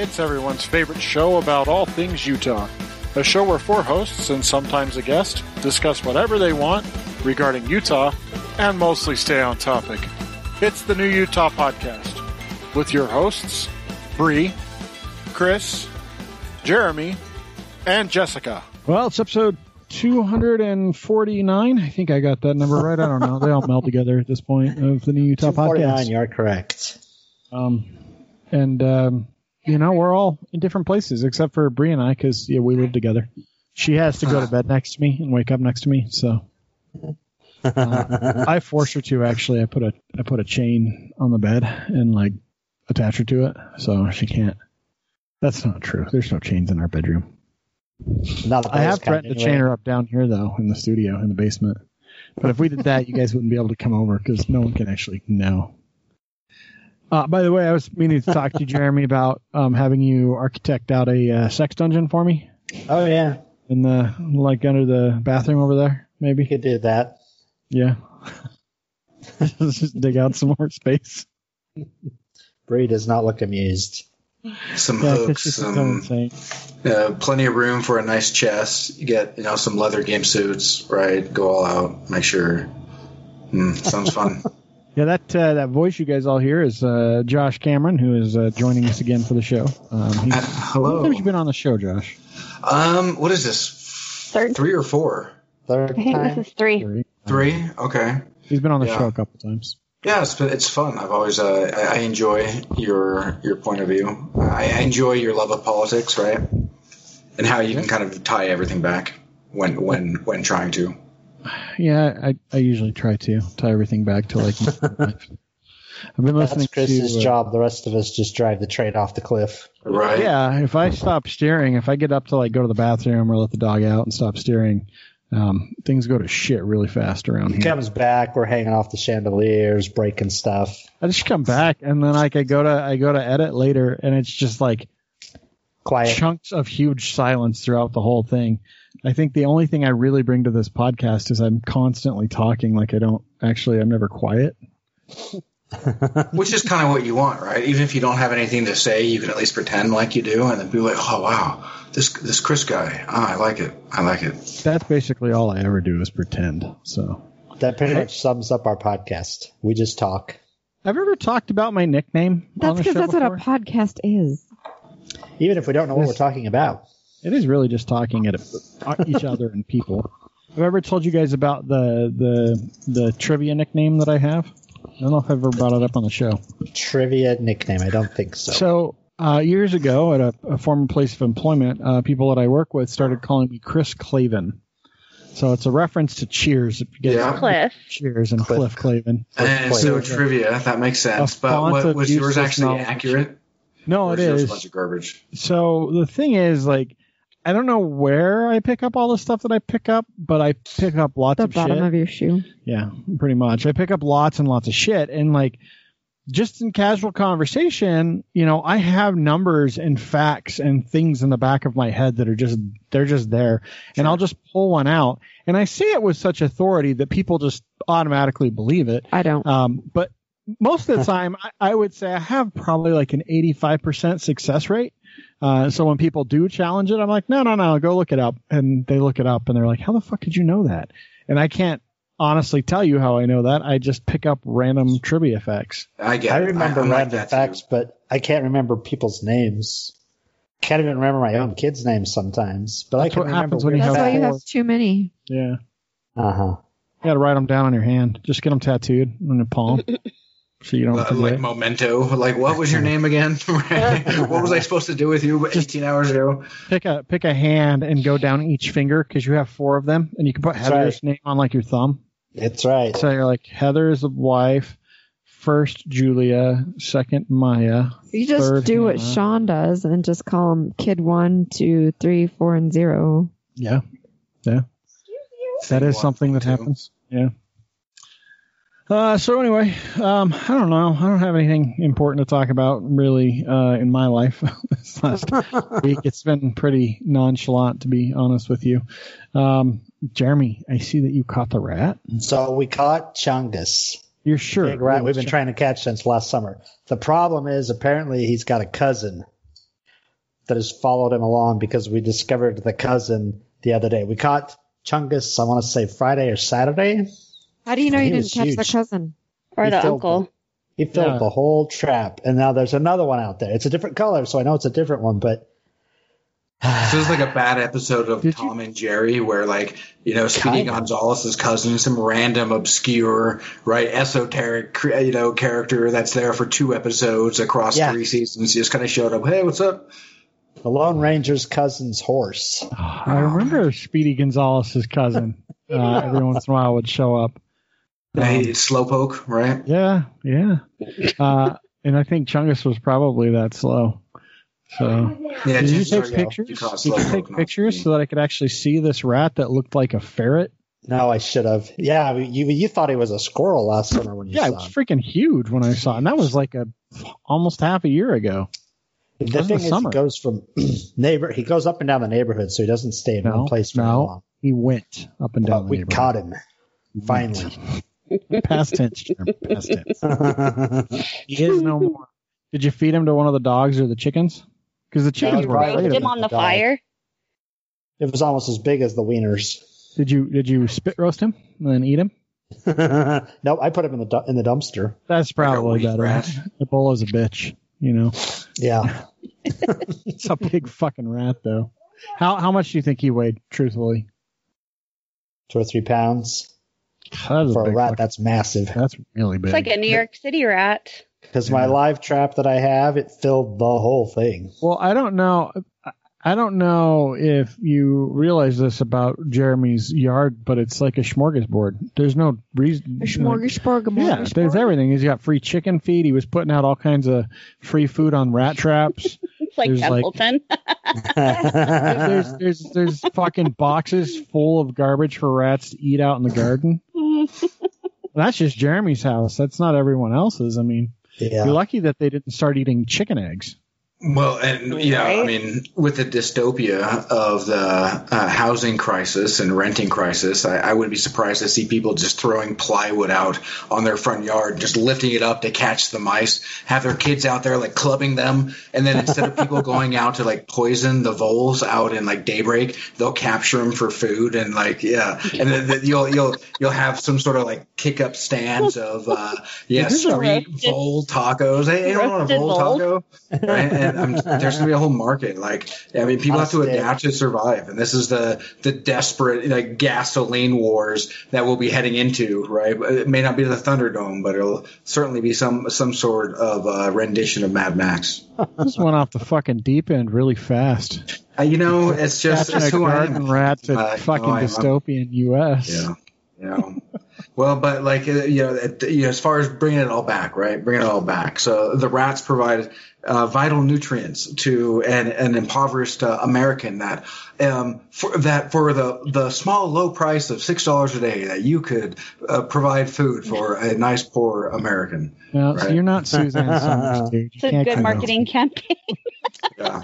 It's everyone's favorite show about all things Utah. A show where four hosts and sometimes a guest discuss whatever they want regarding Utah and mostly stay on topic. It's the New Utah Podcast with your hosts, Bree, Chris, Jeremy, and Jessica. Well, it's episode 249. I think I got that number right. I don't know. They all meld together at this point of the New Utah 249, Podcast. you're correct. Um, and, um, you know, we're all in different places except for Bree and I because yeah, we live together. She has to go to bed next to me and wake up next to me. So uh, I forced her to actually. I put a I put a chain on the bed and like attach her to it so she can't. That's not true. There's no chains in our bedroom. I have threatened to chain her up down here though in the studio in the basement. But if we did that, you guys wouldn't be able to come over because no one can actually know. Uh, by the way, I was meaning to talk to you, Jeremy, about um, having you architect out a uh, sex dungeon for me Oh yeah, in the like under the bathroom over there, we maybe. could do that. Yeah. Just dig out some more space. Bree does not look amused. some Yeah, 'cause hooks, some uh, plenty of room for a nice chest. You get you know some leather game suits, right? Go all out. Make sure. Hmm, sounds fun. Yeah, that uh, that voice you guys all hear is uh, Josh Cameron, who is uh, joining us again for the show. Um, he's, Uh, How hello. many times you been on the show, Josh? Um, what is this? Third. Three or four? Third I think time. this is three. Three. Three. Okay. He's been on the Yeah. show a couple times. Yeah, it's it's fun. I've always uh, I, I enjoy your your point of view. I, I enjoy your love of politics, right? And how you can kind of tie everything back when when when trying to. Yeah, I, I usually try to tie everything back to like. I've been listening That's Chris's to. uh, job. The rest of us just drive the train off the cliff. Right. Yeah, if I stop steering, if I get up to like go to the bathroom or let the dog out and stop steering, um, things go to shit really fast around He here. comes back. We're hanging off the chandeliers, breaking stuff. I just come back and then like I go to I go to edit later and it's just like Quiet. chunks of huge silence throughout the whole thing. I think the only thing I really bring to this podcast is I'm constantly talking like I don't actually I'm never quiet. Which is kind of what you want, right? Even if you don't have anything to say, you can at least pretend like you do, and then be like, "Oh wow, this this Chris guy, oh, I like it, I like it." That's basically all I ever do is pretend. So That pretty much sums up our podcast. We just talk. I've ever talked about my nickname That's because that's before? what a podcast is. Even if we don't know what we're talking about. It is really just talking at each other and people. Have I ever told you guys about the the the trivia nickname that I have? I don't know if I've ever brought it up on the show. Trivia nickname. I don't think so. So uh, years ago, at a, a former place of employment, uh, people that I work with started calling me Chris Clavin. So it's a reference to Cheers. If you guys Yeah. Cliff. Cheers and Cliff. Cliff, Clavin. And Cliff. so trivia, that makes sense. But what, was yours actually knowledge. accurate? No, or it yours a bunch of garbage. So the thing is, like, I don't know where I pick up all the stuff that I pick up, but I pick up lots of shit. The of bottom shit. of your shoe. Yeah, pretty much. I pick up lots and lots of shit. And like, just in casual conversation, you know, I have numbers and facts and things in the back of my head that are just, they're just there. And I'll just pull one out. And I say it with such authority that people just automatically believe it. I don't. Um, but most of the time, I, I would say I have probably like an 85% success rate. Uh, so when people do challenge it, I'm like, no, no, no, go look it up. And they look it up and they're like, how the fuck did you know that? And I can't honestly tell you how I know that. I just pick up random trivia facts. I get. I remember I'm like random too. facts, but I can't remember people's names. Can't even remember my own kids' names sometimes. But I That's can what remember happens when you That's have why you have too many. Yeah. Uh huh. You gotta write them down on your hand. Just get them tattooed on your palm. so you don't Uh, forget. like memento. Like, what was your name again? What was I supposed to do with you 18 hours ago? pick a pick a hand and go down each finger because you have four of them, and you can put That's Heather's right. name on like your thumb. It's right. So you're like Heather is the wife, first Julia, second Maya. You just Third do what Sean does and just call him kid one, two, three, four, and zero. Yeah, yeah. That is One, something that two. happens. Yeah. Uh, so anyway, um, I don't know. I don't have anything important to talk about really uh, in my life this last week. It's been pretty nonchalant, to be honest with you. Um, Jeremy, I see that you caught the rat. So we caught Chungus. You're sure? Big rat we've been trying to catch since last summer. The problem is apparently he's got a cousin that has followed him along because we discovered the cousin the other day. We caught Chungus, I want to say Friday or Saturday. How do you know He you didn't was catch the cousin? Or He the filled uncle. He filled Yeah. the whole trap. And now there's another one out there. It's a different color, so I know it's a different one, but This is like a bad episode of Did you- Tom and Jerry, where like you know Speedy Kind of. Gonzalez's cousin, some random obscure, right, esoteric, you know, character that's there for two episodes across Yeah. three seasons, He just kind of showed up. Hey, what's up? the Lone Ranger's cousin's horse. I remember Speedy Gonzalez's cousin. Uh, every once in a while would show up. Hey, Um, it's Slowpoke, right? yeah, yeah. Uh, and I think Chungus was probably that slow. So Yeah, did you take so pictures? you call Did you Slowpoke, take pictures me. so that I could actually see this rat that looked like a ferret? No, I should have. Yeah, you you thought he was a squirrel last summer when you saw. Yeah, it was freaking huge when I saw it. And that was like a almost half a year ago. The thing the is, summer. he goes from neighbor. He goes up and down the neighborhood, so he doesn't stay in No, one place for no. long. He went up and down But the we neighborhood. caught him finally. Past tense, Jim. Past tense. He is no more. Did you feed him to one of the dogs or the chickens? Because the chickens were right. afraid Roast him him. on the Dog. fire. it was almost as big as the wieners. Did you did you spit roast him and then eat him? nope, I put him in the du- in the dumpster. That's probably wheat better. rat. Ebola's a bitch. You know, Yeah, it's a big fucking rat though. How how much do you think he weighed? Truthfully, two or three pounds that's for a big rat. fucking- That's massive. that's really big. It's like a New York City rat. Because my live trap that I have, it filled the whole thing. Well, I don't know. I don't know if you realize this about Jeremy's yard, but it's like a smorgasbord. There's no reason. A smorgasbord, a Yeah, there's everything. He's got free chicken feed. He was putting out all kinds of free food on rat traps. Like There's like- Templeton. there's there's there's fucking boxes full of garbage for rats to eat out in the garden. That's just Jeremy's house. That's not everyone else's. I mean, yeah. you're lucky that they didn't start eating chicken eggs. Well, and yeah, I mean, with the dystopia of the uh, housing crisis and renting crisis, I, I wouldn't be surprised to see people just throwing plywood out on their front yard, just lifting it up to catch the mice, have their kids out there like clubbing them, and then instead of people going out to like poison the voles out in like daybreak, they'll capture them for food and like yeah, and then then you'll you'll you'll have some sort of like kick up stands of uh yeah This is a street roasted- vole tacos. Hey, anyone want a roasted vole taco? right? And um, there's gonna be a whole market. Like, I mean, people have to Honestly. adapt to survive, and this is the the desperate like gasoline wars that we'll be heading into. Right? It may not be the Thunderdome, but it'll certainly be some some sort of uh, rendition of Mad Max. This went off the fucking deep end really fast. Uh, you know, it's just Catching it's a who I garden am. rat to Uh, fucking no, I'm- dystopian U.S. Yeah. Yeah. well, but like uh, you know, it, you know, as far as bringing it all back, right? Bringing it all back. So the rats provide uh, vital nutrients to an, an impoverished uh, American that um, for that for the the small low price of six dollars a day that you could uh, provide food for a nice poor American. No, so you're not Suzanne Somers, dude. You It's a good convince marketing campaign. Yeah.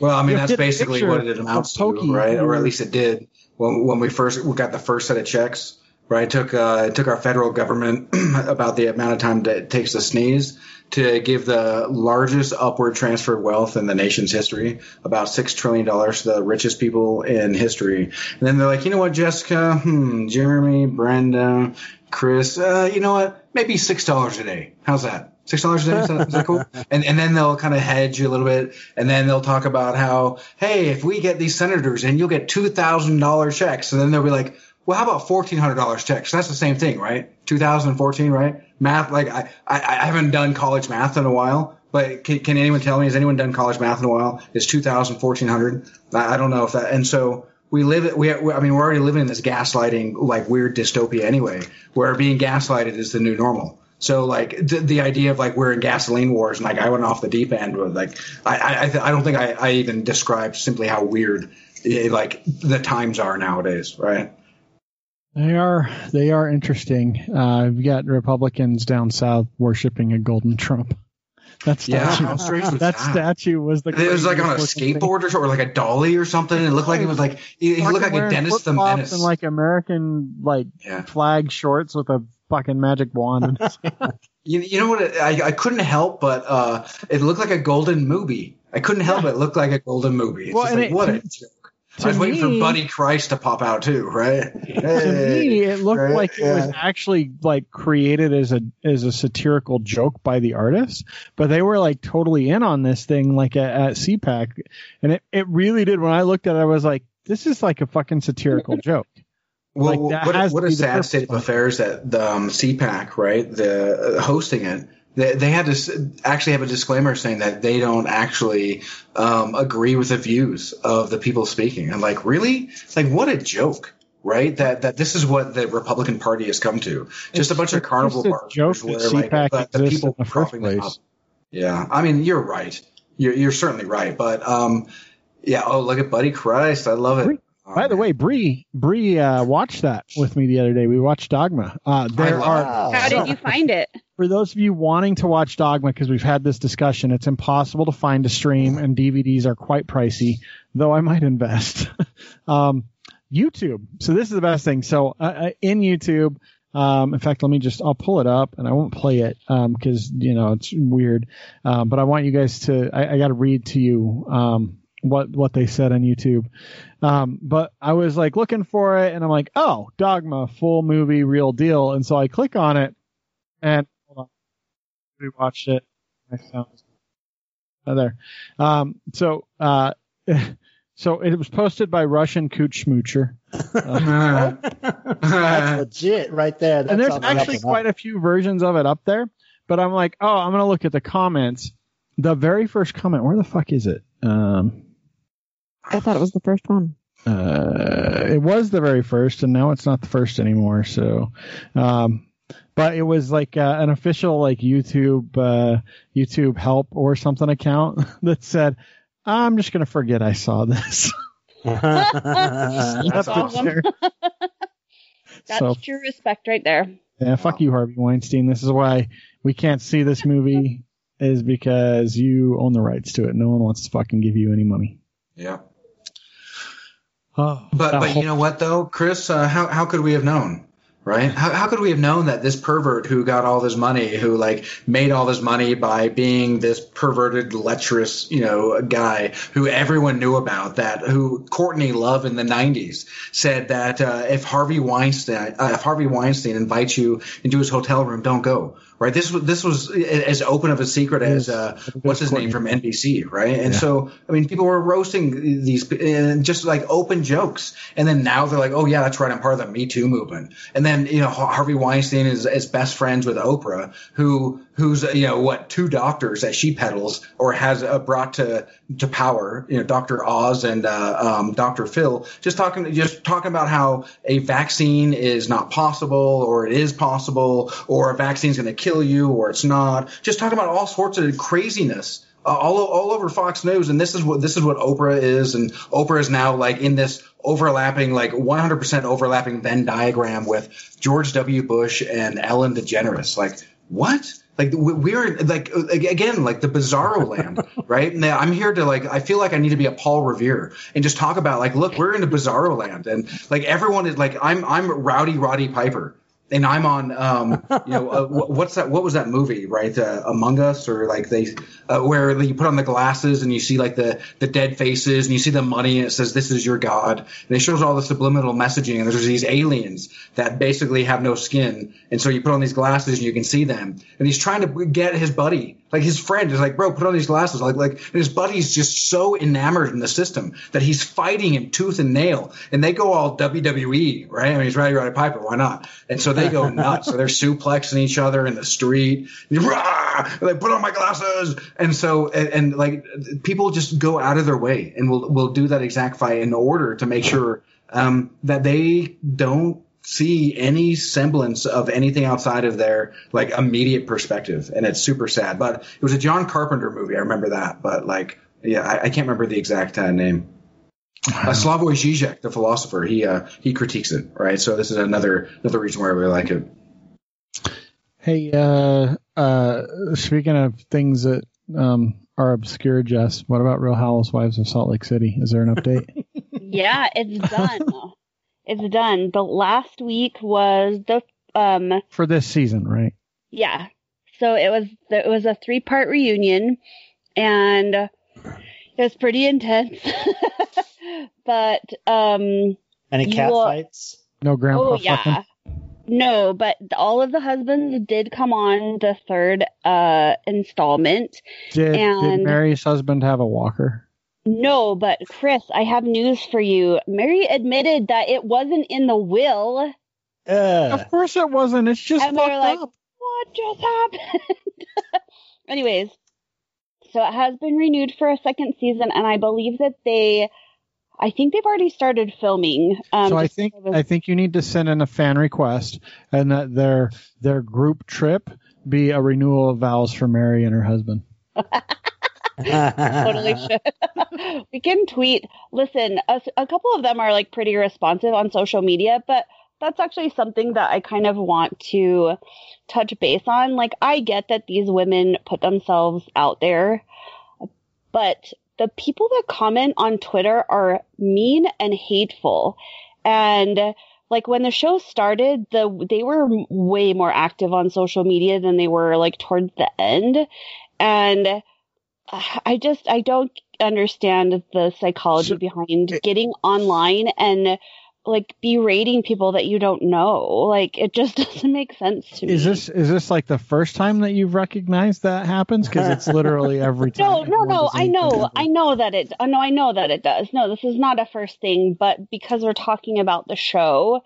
Well, I mean, You that's basically what it amounts of to, Pokey right? Or at least it did when when we first we got the first set of checks. Right, it took uh, it took our federal government about the amount of time that it takes to sneeze to give the largest upward transfer of wealth in the nation's history, about six trillion dollars to the richest people in history. And then they're like, you know what, Jessica, hmm, Jeremy, Brenda, Chris, uh, you know what, maybe six dollars a day. How's that? Six dollars a day? Is that, is that cool? And and then they'll kind of hedge you a little bit, and then they'll talk about how, hey, if we get these senators and you'll get two thousand dollar checks. And then they'll be like, well, how about fourteen hundred dollars checks? That's the same thing, right? 2014, right? Math, like I, I, I haven't done college math in a while, but can, can anyone tell me? Has anyone done college math in a while? Is 2000 1400? I, I don't know if that. And so we live. We, I mean, we're already living in this gaslighting, like weird dystopia anyway, where being gaslighted is the new normal. So like the, the idea of like we're in gasoline wars and like I went off the deep end with like I I, I don't think I, I even described simply how weird eh, like the times are nowadays, right? They are they are interesting. Uh, we've got Republicans down south worshiping a golden Trump. That statue, how strange was that that? statue was the. It was like on a craziest thing. skateboard or, or like a dolly or something. It looked like it was like he, he looked like a wearing Dennis the flip-flops Menace. and like American like yeah, flag shorts with a fucking magic wand. And yeah. You, you know what? it- I, I couldn't help but uh, it looked like a golden movie. I couldn't help it. It looked like a golden movie. It's Well, just and like, it- what to- a joke. to I was waiting for Buddy Christ to pop out too, right? to me, it looked Right, like it was actually like created as a as a satirical joke by the artists, but they were like totally in on this thing, like at, at CPAC, and it, it really did. When I looked at it, I was like, this is like a fucking satirical joke. Well, Like, what, what a sad state of of affairs that the um, CPAC, right, the uh, hosting it, they, they had to actually have a disclaimer saying that they don't actually um, agree with the views of the people speaking. I'm like, really? It's like, what a joke, right? That that this is what the Republican Party has come to. Just a It's- bunch of carnival just a bars joke that where like the, the people in the propping them up. Yeah, I mean, you're right. You're, you're certainly right. But um, yeah. Oh, look at Buddy Christ. I love it. Oh, By the man. way, Bree Bree uh, watched that with me the other day. We watched Dogma. Uh, there are Wow. How did you find it? For those of you wanting to watch Dogma, because we've had this discussion, it's impossible to find a stream, and DVDs are quite pricey. Though I might invest. um, YouTube. So this is the best thing. So uh, uh, in YouTube. Um, in fact, let me just, I'll pull it up and I won't play it, um, cause, you know, it's weird. Um, but I want you guys to, I, I got to read to you, um, what, what they said on YouTube. Um, but I was like looking for it and I'm like, oh, Dogma, full movie, real deal. And so I click on it and hold on. We watched it. My sound's oh, there. Um, so, uh, so it was posted by Russian Cooch Smoocher. That's legit right there. That's and there's actually and quite a few versions of it up there. But I'm like, oh, I'm gonna look at the comments. The very first comment, where the fuck is it? Um, I thought it was the first one. uh, it was the very first, and now it's not the first anymore. So, um, but it was like uh, an official like YouTube uh, YouTube help or something account that said, "I'm just gonna forget I saw this." That's Up awesome. That's So- true respect right there. Yeah, fuck you, Harvey Weinstein. This is why we can't see this movie, is because you own the rights to it. No one wants to fucking give you any money. yeah. Oh, But but whole- you know what though, Chris? Uh, how how could we have known? Right? How how could we have known that this pervert who got all this money, who like made all this money by being this perverted, lecherous, you know, guy who everyone knew about, that who Courtney Love in the '90s said that uh, if Harvey Weinstein uh, if Harvey Weinstein invites you into his hotel room, don't go. Right? This was this was as open of a secret as uh, what's his name from NBC, right? And so I mean, people were roasting these and just like open jokes, and then now they're like, oh yeah, that's right, I'm part of the Me Too movement. And then you know Harvey Weinstein is, is best friends with Oprah, who who's you know what two doctors that she peddles or has uh, brought to to power, you know Dr. Oz and uh, um, Dr. Phil, just talking just talking about how a vaccine is not possible or it is possible or a vaccine's going to kill you or it's not. Just talking about all sorts of craziness uh, all all over Fox News, and this is what this is what Oprah is, and Oprah is now like in this overlapping, like 100% overlapping Venn diagram with George W. Bush and Ellen DeGeneres. Like what? Like we- we're like again like the bizarro land, right? And I'm here to like I feel like I need to be a Paul Revere and just talk about like look we're in a bizarro land and like everyone is like I'm I'm Rowdy Roddy Piper and I'm on, um, you know, uh, what's that? What was that movie, right? Among Us, or like they, uh, where you put on the glasses and you see like the the dead faces and you see the money and it says this is your god, and it shows all the subliminal messaging and there's these aliens that basically have no skin, and so you put on these glasses and you can see them, and he's trying to get his buddy. Like his friend is like, bro, put on these glasses. Like, like his buddy's just so enamored in the system that he's fighting him tooth and nail. And they go all WWE, right? I mean, he's Rowdy Roddy Piper. Why not? And so they go nuts. so they're suplexing each other in the street. And they put on my glasses. And so, and, and like people just go out of their way and will will do that exact fight in order to make sure um, that they don't see any semblance of anything outside of their like immediate perspective and it's super sad but it was a john carpenter movie i remember that but like yeah i, I can't remember the exact uh, name uh, slavoj žižek the philosopher he uh, he critiques it right so this is another another reason why i really like it Hey, uh, uh, speaking of things that um, are obscure, Jess, what about Real Housewives of Salt Lake City? Is there an update? Yeah, it's done. It's done. The last week was the um For this season, right? yeah so it was it was a three part reunion, and it was pretty intense. but um, Any cat will- fights? No grandpa oh fucking. yeah, no, but all of the husbands did come on the third uh installment. Did, did And- Mary's husband have a walker? No, but Chris, I have news for you. Mary admitted that it wasn't in the will. Ugh. Of course it wasn't. It's just And they're fucked like, up. what just happened? Anyways, so it has been renewed for a second season, and I believe that they, I think they've already started filming. Um, so I just think because- I think you need to send in a fan request, and that their their group trip be a renewal of vows for Mary and her husband. totally should. we can tweet. Listen, a, a couple of them are like pretty responsive on social media, but that's actually something that I kind of want to touch base on. Like, I get that these women put themselves out there, but the people that comment on Twitter are mean and hateful. And like when the show started, the they were way more active on social media than they were like towards the end. And I just I don't understand the psychology So- behind it- getting online and like berating people that you don't know. Like it just doesn't make sense to me. Is this is this like the first time that you've recognized that happens? Because it's literally every time. no, no, no. I know. I know that it. uh, No, I know that it does. No, this is not a first thing, but because we're talking about the show,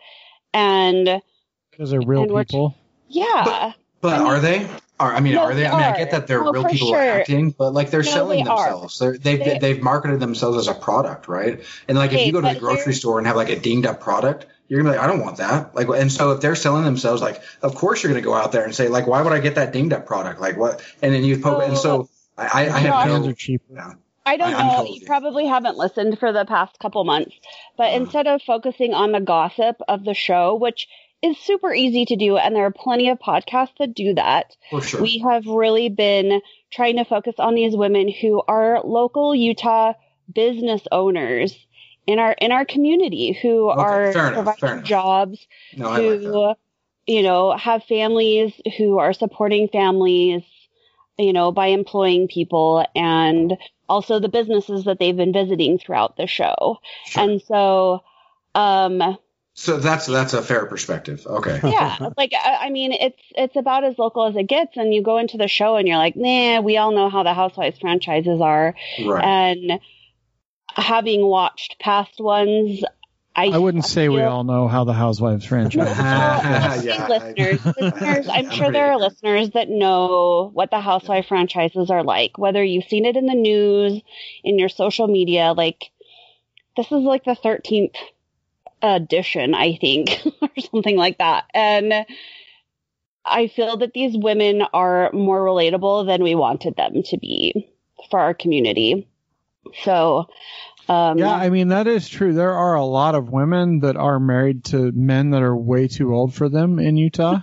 and because they're real and we're- people. yeah, But I mean- are they? Are, I mean, No, are they? they I mean, I get that they're No, real people sure. acting, but like they're No, selling they themselves. They're, they've They- they've marketed themselves as a product, right? And like if you go to the grocery store and have like a dinged up product, you're gonna be like, I don't want that. Like, and so if they're selling themselves, like, of course you're gonna go out there and say, like, why would I get that dinged up product? Like, what? And then you poke, and so I, I, I have Brands no. are cheaper. Yeah. I don't I- know. totally- You probably haven't listened for the past couple months, but Uh. instead of focusing on the gossip of the show, which is super easy to do, and there are plenty of podcasts that do that. For sure. We have really been trying to focus on these women who are local Utah business owners in our in our community who Okay, are enough, providing jobs, no, I like who you know have families who are supporting families, you know, by employing people and also the businesses that they've been visiting throughout the show. Sure. And so um so that's that's a fair perspective. Okay. yeah like I, I mean it's it's about as local as it gets and you go into the show and you're like nah we all know how the housewives franchises are Right. and having watched past ones i I wouldn't say we all know how the Housewives franchise. is. Yeah, Hey, I- listeners, listeners, I'm I'm sure there are pretty- listeners that know what the housewife franchises are like, whether you've seen it in the news, in your social media. Like, this is like the 13th edition, I think, or something like that. And I feel that these women are more relatable than we wanted them to be for our community. So, um, Yeah, I mean that is true. There are a lot of women that are married to men that are way too old for them in Utah.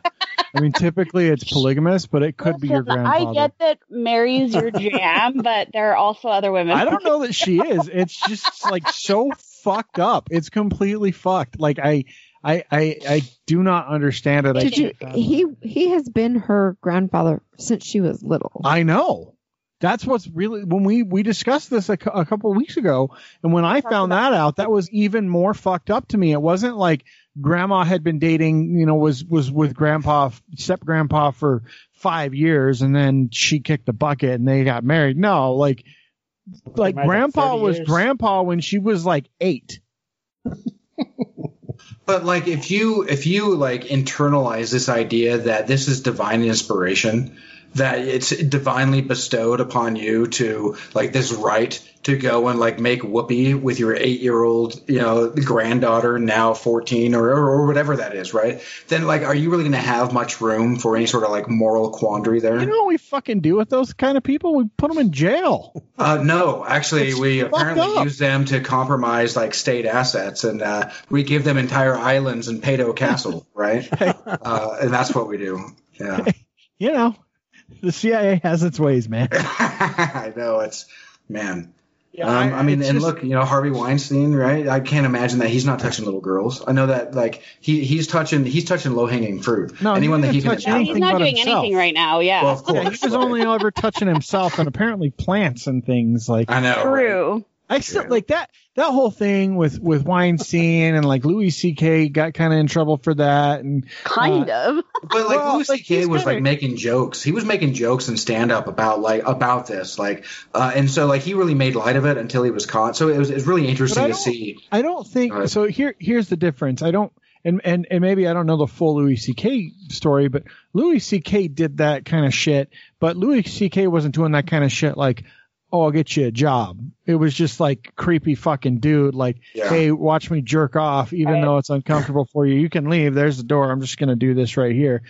I mean, typically it's polygamous, but it could be your listen, grandfather. I get that Mary's your jam, but there are also other women. I don't know that she is. It's just like so fucked up. It's completely fucked. Like I, I, I, I do not understand it. I Did you? He he has been her grandfather since she was little. I know. That's what's really when we we discussed this a, a couple of weeks ago, and when I found that out, that was even more fucked up to me. It wasn't like grandma had been dating, you know, was was with grandpa, step grandpa for five years, and then she kicked the bucket and they got married. No, like like married grandpa 30 was years. grandpa when she was like eight. But like if you if you like internalize this idea that this is divine inspiration, that it's divinely bestowed upon you to like this right to go and like make whoopee with your eight year old you know granddaughter now 14 or, or whatever that is right then like are you really going to have much room for any sort of like moral quandary there You know what we fucking do with those kind of people? We put them in jail. uh, no, actually, It's we apparently up. use them to compromise like state assets, and uh, we give them entire islands in Pado Castle, right? uh, and that's what we do. Yeah, You know, the CIA has its ways, man. I know it's man. Yeah, um, I- I, mean, and just- look, you know, Harvey Weinstein, right? I can't imagine that he's not touching little girls. I know that, like, he he's touching he's touching low hanging fruit. No, he anyone that doesn't he can touch Yeah, attack. he's not doing himself. anything right now. Yeah. Well, of Yeah, course. he was only ever touching himself and apparently plants and things like I know. right? True. I still like that that whole thing with with Weinstein and like Louis C.K. got kind of in trouble for that and Kind Uh, of. But like Well, Louis like, C.K. he's was kinda- like making jokes. He was making jokes and stand up about like about this, like, uh, and so like he really made light of it until he was caught. So it was, it was really interesting to see. I don't think Go ahead. so. Here, here's the difference. I don't, and and and maybe I don't know the full Louis C.K. story, but Louis C.K. did that kind of shit. But Louis C.K. wasn't doing that kind of shit like, oh, I'll get you a job. It was just like creepy fucking dude. Like, Yeah. hey, watch me jerk off, even Right. though it's uncomfortable for you. You can leave. There's the door. I'm just gonna do this right here.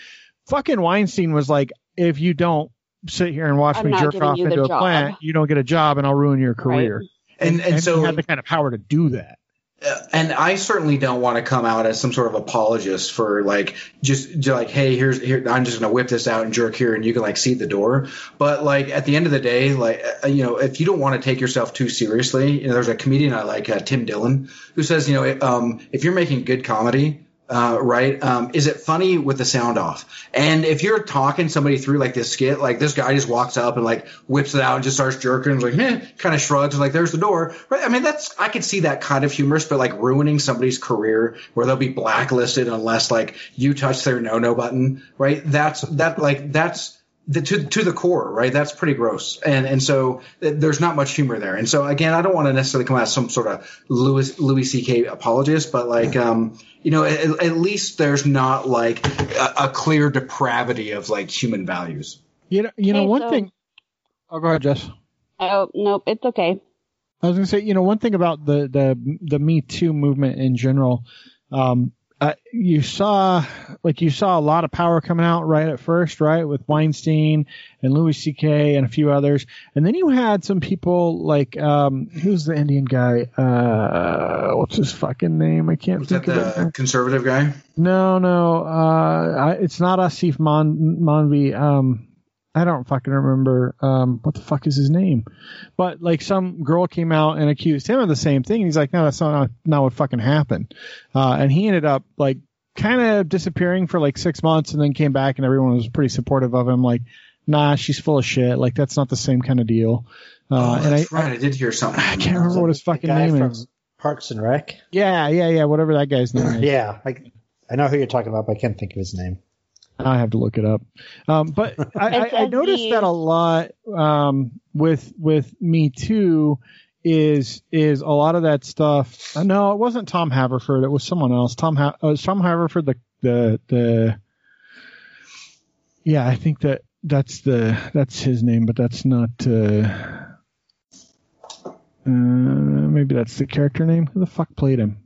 Fucking Weinstein was like, if you don't sit here and watch I'm me jerk off into a job. plant, you don't get a job, and I'll ruin your career. And and, and so he had the kind of power to do that. Uh, and I certainly don't want to come out as some sort of apologist for like just, like hey here's here I'm just gonna whip this out and jerk here and you can like see the door. But like at the end of the day, like uh, you know if you don't want to take yourself too seriously, you know there's a comedian I like uh, Tim Dillon who says you know um, if you're making good comedy. Uh, right? Um, is it funny with the sound off? And if you're talking somebody through like this skit, like this guy just walks up and like whips it out and just starts jerking, like, eh, kind of shrugs, like, there's the door. Right? I mean, that's I could see that kind of humorous, but like ruining somebody's career where they'll be blacklisted unless like you touch their no no button, right? That's that like that's the, to to the core, right? That's pretty gross, and and so th- there's not much humor there. And so again, I don't want to necessarily come out as some sort of Louis Louis C.K. apologist, but like um, you know, at, at least there's not like a, a clear depravity of like human values. You know, you know Hey, one so- thing. Oh, go ahead, Jess. Oh nope, it's okay. I was gonna say, you know, one thing about the the the Me Too movement in general, um, uh, you saw like you saw a lot of power coming out right at first, right, with Weinstein and Louis C.K. and a few others, and then you had some people like um, who's the Indian guy? Uh, what's his fucking name? I can't Was that think of it. the conservative guy? No, no, uh, I, it's not Asif Mon- Mandvi. Um, I don't fucking remember. Um, what the fuck is his name? But like some girl came out and accused him of the same thing. And he's like, no, that's not, not what fucking happened. Uh, and he ended up like kind of disappearing for like six months and then came back and everyone was pretty supportive of him. Like, nah, she's full of shit. Like that's not the same kind of deal. Uh, oh, and I, that's right. I, did hear something. I can't remember what his fucking name from is. Parks and Rec. Yeah, yeah, yeah, whatever that guy's name is. Yeah, I, I know who you're talking about, but I can't think of his name. I have to look it up. Um, but I, I, I noticed that a lot um, with with Me Too is is a lot of that stuff. Uh, no, it wasn't Tom Haverford. It was someone else. Tom ha- uh, Tom Haverford the the the. Yeah, I think that that's the that's his name, but that's not. Uh, uh, maybe that's the character name. Who the fuck played him?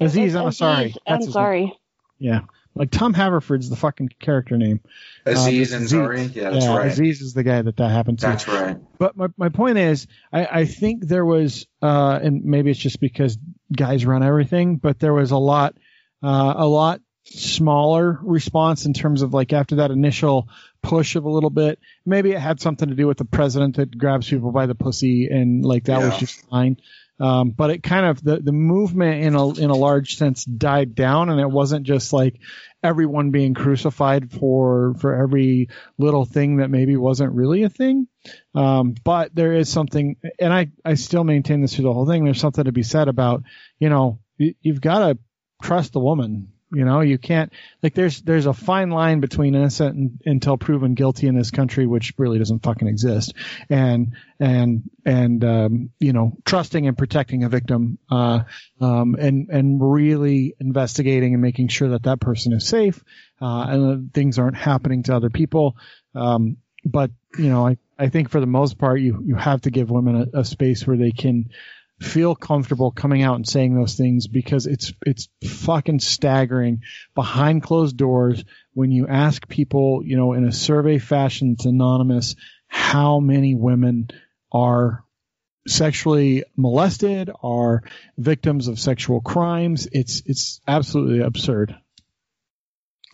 Aziz It's Ansari. Aziz That's his name. Ansari. Yeah, like Tom Haverford's the fucking character name. Aziz Uh, Ansari. Yeah, that's yeah, right. Aziz is the guy that that happened to. That's right. But my, my point is, I, I think there was, uh, and maybe it's just because guys run everything, but there was a lot, uh, a lot smaller response in terms of like after that initial push of a little bit. Maybe it had something to do with the president that grabs people by the pussy and like that was just fine. Um, but it kind of the the movement in a in a large sense died down, and it wasn't just like everyone being crucified for for every little thing that maybe wasn't really a thing. Um, but there is something, and I I still maintain this through the whole thing. There's something to be said about you know you, you've got to trust the woman. You know, you can't like there's there's a fine line between innocent and, until proven guilty in this country, which really doesn't fucking exist, and and and um, you know trusting and protecting a victim, uh, um, and and really investigating and making sure that that person is safe, uh, and things aren't happening to other people. Um, but you know, I I think for the most part, you you have to give women a, a space where they can feel comfortable coming out and saying those things because it's it's fucking staggering behind closed doors when you ask people, you know, in a survey fashion it's anonymous, how many women are sexually molested, are victims of sexual crimes. It's it's absolutely absurd.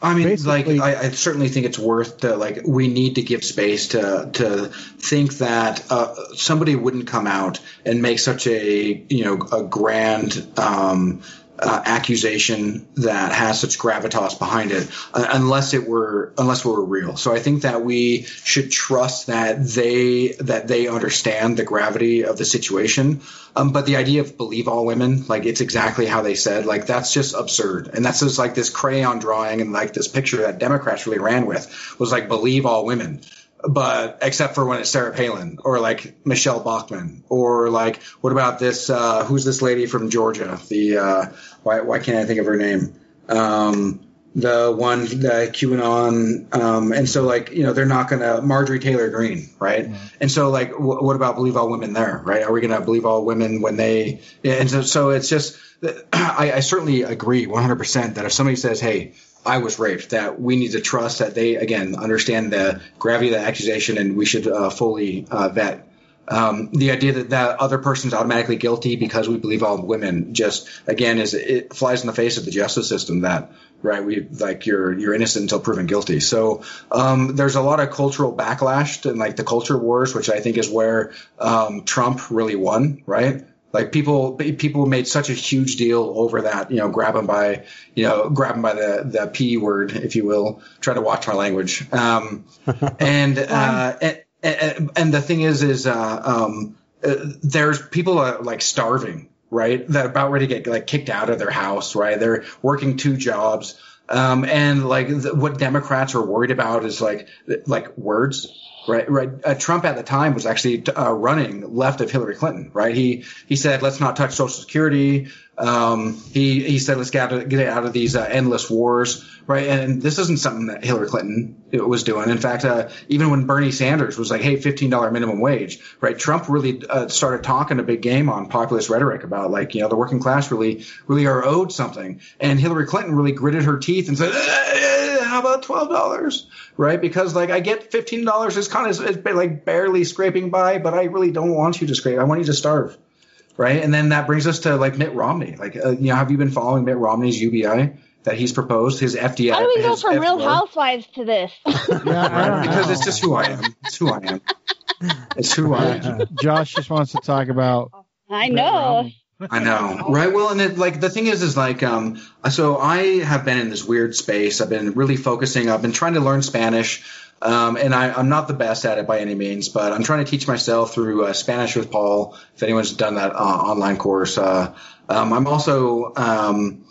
I mean, Basically- like, I, I certainly think it's worth to, like, we need to give space to, to think that, uh, somebody wouldn't come out and make such a, you know, a grand, um, uh, accusation that has such gravitas behind it, uh, unless it were unless it were real. So I think that we should trust that they that they understand the gravity of the situation. Um, but the idea of believe all women, like it's exactly how they said, like that's just absurd. And that's just like this crayon drawing and like this picture that Democrats really ran with was like believe all women but except for when it's Sarah Palin or like Michelle Bachmann or like what about this uh, who's this lady from Georgia? The uh, why why can't I think of her name? Um, the one the QAnon um, and so like you know they're not gonna Marjorie Taylor Greene right? And so like w- what about believe all women there right? Are we gonna believe all women when they and so, so it's just I, I certainly agree 100% that if somebody says hey I was raped. That we need to trust that they again understand the gravity of the accusation, and we should uh, fully uh, vet. Um, the idea that that other person's automatically guilty because we believe all women just again is it flies in the face of the justice system that right we like you're you're innocent until proven guilty so um, there's a lot of cultural backlash and like the culture wars which I think is where um, Trump really won right like people, people made such a huge deal over that, you know, grab him by, you know, grab him by the, the P word, if you will. Try to watch my language. Um, and, uh, and, and, and the thing is, is, uh, um, uh, there's people are like starving, right? That are about ready to get like kicked out of their house, right? They're working two jobs. Um, and like th- what Democrats are worried about is like, like words, right? Right. Uh, Trump at the time was actually uh, running left of Hillary Clinton, right? He he said, let's not touch Social Security. Um, he he said, let's get out of, get out of these uh, endless wars, right? And this isn't something that Hillary Clinton was doing. In fact, uh, even when Bernie Sanders was like, hey, fifteen dollar minimum wage, right? Trump really uh, started talking a big game on populist rhetoric about like you know the working class really really are owed something, and Hillary Clinton really gritted her teeth and said. "Eh, how about twelve dollars, right? Because like I get fifteen dollars is kind of it's like barely scraping by, but I really don't want you to scrape. I want you to starve, right? And then that brings us to like Mitt Romney. Like, uh, you know, have you been following Mitt Romney's UBI that he's proposed? His FDI. How do we go his from Real Housewives to this? Yeah, I don't Because it's just who I am. It's who I am. It's who I am. Josh just wants to talk about. I know. I know, right? Well, and it, like the thing is, is like, um, so I have been in this weird space. I've been really focusing. I've been trying to learn Spanish, um, and I, I'm not the best at it by any means, but I'm trying to teach myself through uh, Spanish with Paul. If anyone's done that uh, online course, uh, um, I'm also. Um,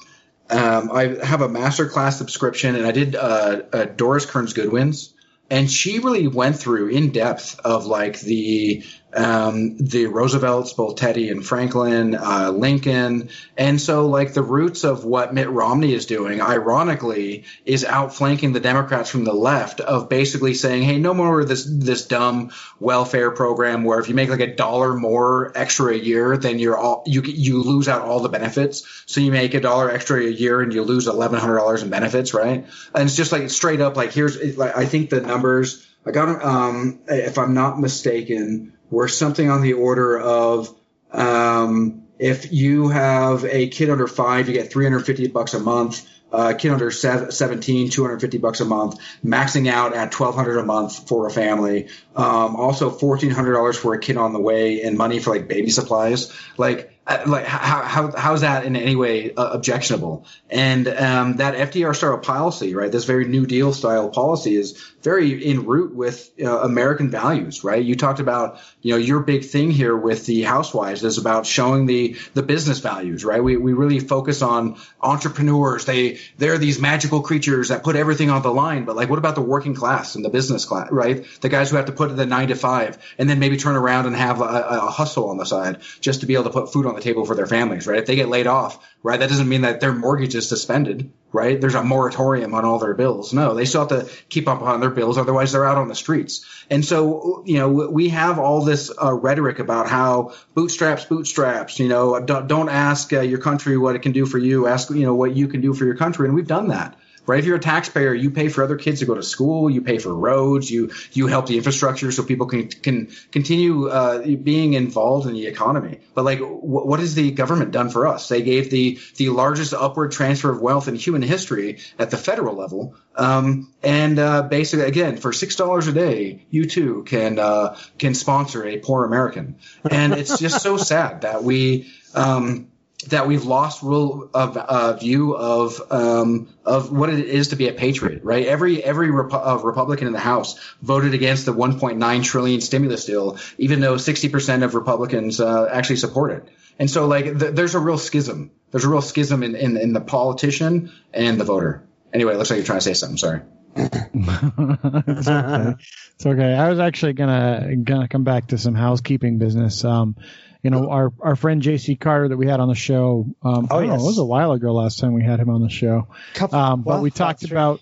um, I have a master class subscription, and I did uh, uh, Doris Kearns Goodwin's, and she really went through in depth of like the um, the Roosevelts, both Teddy and Franklin, uh, Lincoln, and so like the roots of what Mitt Romney is doing, ironically, is outflanking the Democrats from the left of basically saying, hey, no more this this dumb welfare program where if you make like a dollar more extra a year, then you're all you you lose out all the benefits. So you make a dollar extra a year and you lose eleven hundred dollars in benefits, right? And it's just like straight up like here's like I think the numbers I got um if I'm not mistaken were something on the order of um if you have a kid under five, you get 350 bucks a month. Uh, kid under sev- 17, 250 bucks a month, maxing out at 1200 a month for a family. Um, also $1,400 for a kid on the way and money for like baby supplies. Like, uh, like how, how, how's that in any way uh, objectionable? And, um, that FDR style policy, right? This very New Deal style policy is very in root with uh, American values, right? You talked about, you know, your big thing here with the housewives is about showing the, the business values, right? We, we really focus on entrepreneurs. They, they're these magical creatures that put everything on the line. But like, what about the working class and the business class, right? The guys who have to put the nine to five and then maybe turn around and have a, a hustle on the side just to be able to put food on the table for their families, right? If they get laid off, right? That doesn't mean that their mortgage is suspended, right? There's a moratorium on all their bills. No, they still have to keep up on their bills. Otherwise they're out on the streets. And so, you know, we have all this uh, rhetoric about how bootstraps, bootstraps, you know, don't, don't ask uh, your country what it can do for you. Ask, you know, what you can do for your country. And we've done that. Right? If you're a taxpayer, you pay for other kids to go to school, you pay for roads, you you help the infrastructure so people can can continue uh, being involved in the economy. But like, what has the government done for us? They gave the the largest upward transfer of wealth in human history at the federal level, um, and uh, basically, again, for six dollars a day, you too can uh, can sponsor a poor American, and it's just so sad that we. Um, that we've lost rule of uh, view of um, of what it is to be a patriot, right? Every every uh, Republican in the House voted against the 1.9 trillion stimulus deal, even though 60 percent of Republicans uh, actually support it. And so, like, th- there's a real schism. There's a real schism in, in in the politician and the voter. Anyway, it looks like you're trying to say something. Sorry. it's okay. It's okay. I was actually gonna gonna come back to some housekeeping business. Um, you know, our our friend J.C. Carter that we had on the show. Um, Oh, I don't know, it was a while ago last time we had him on the show. Couple, Um, but well, we talked three- about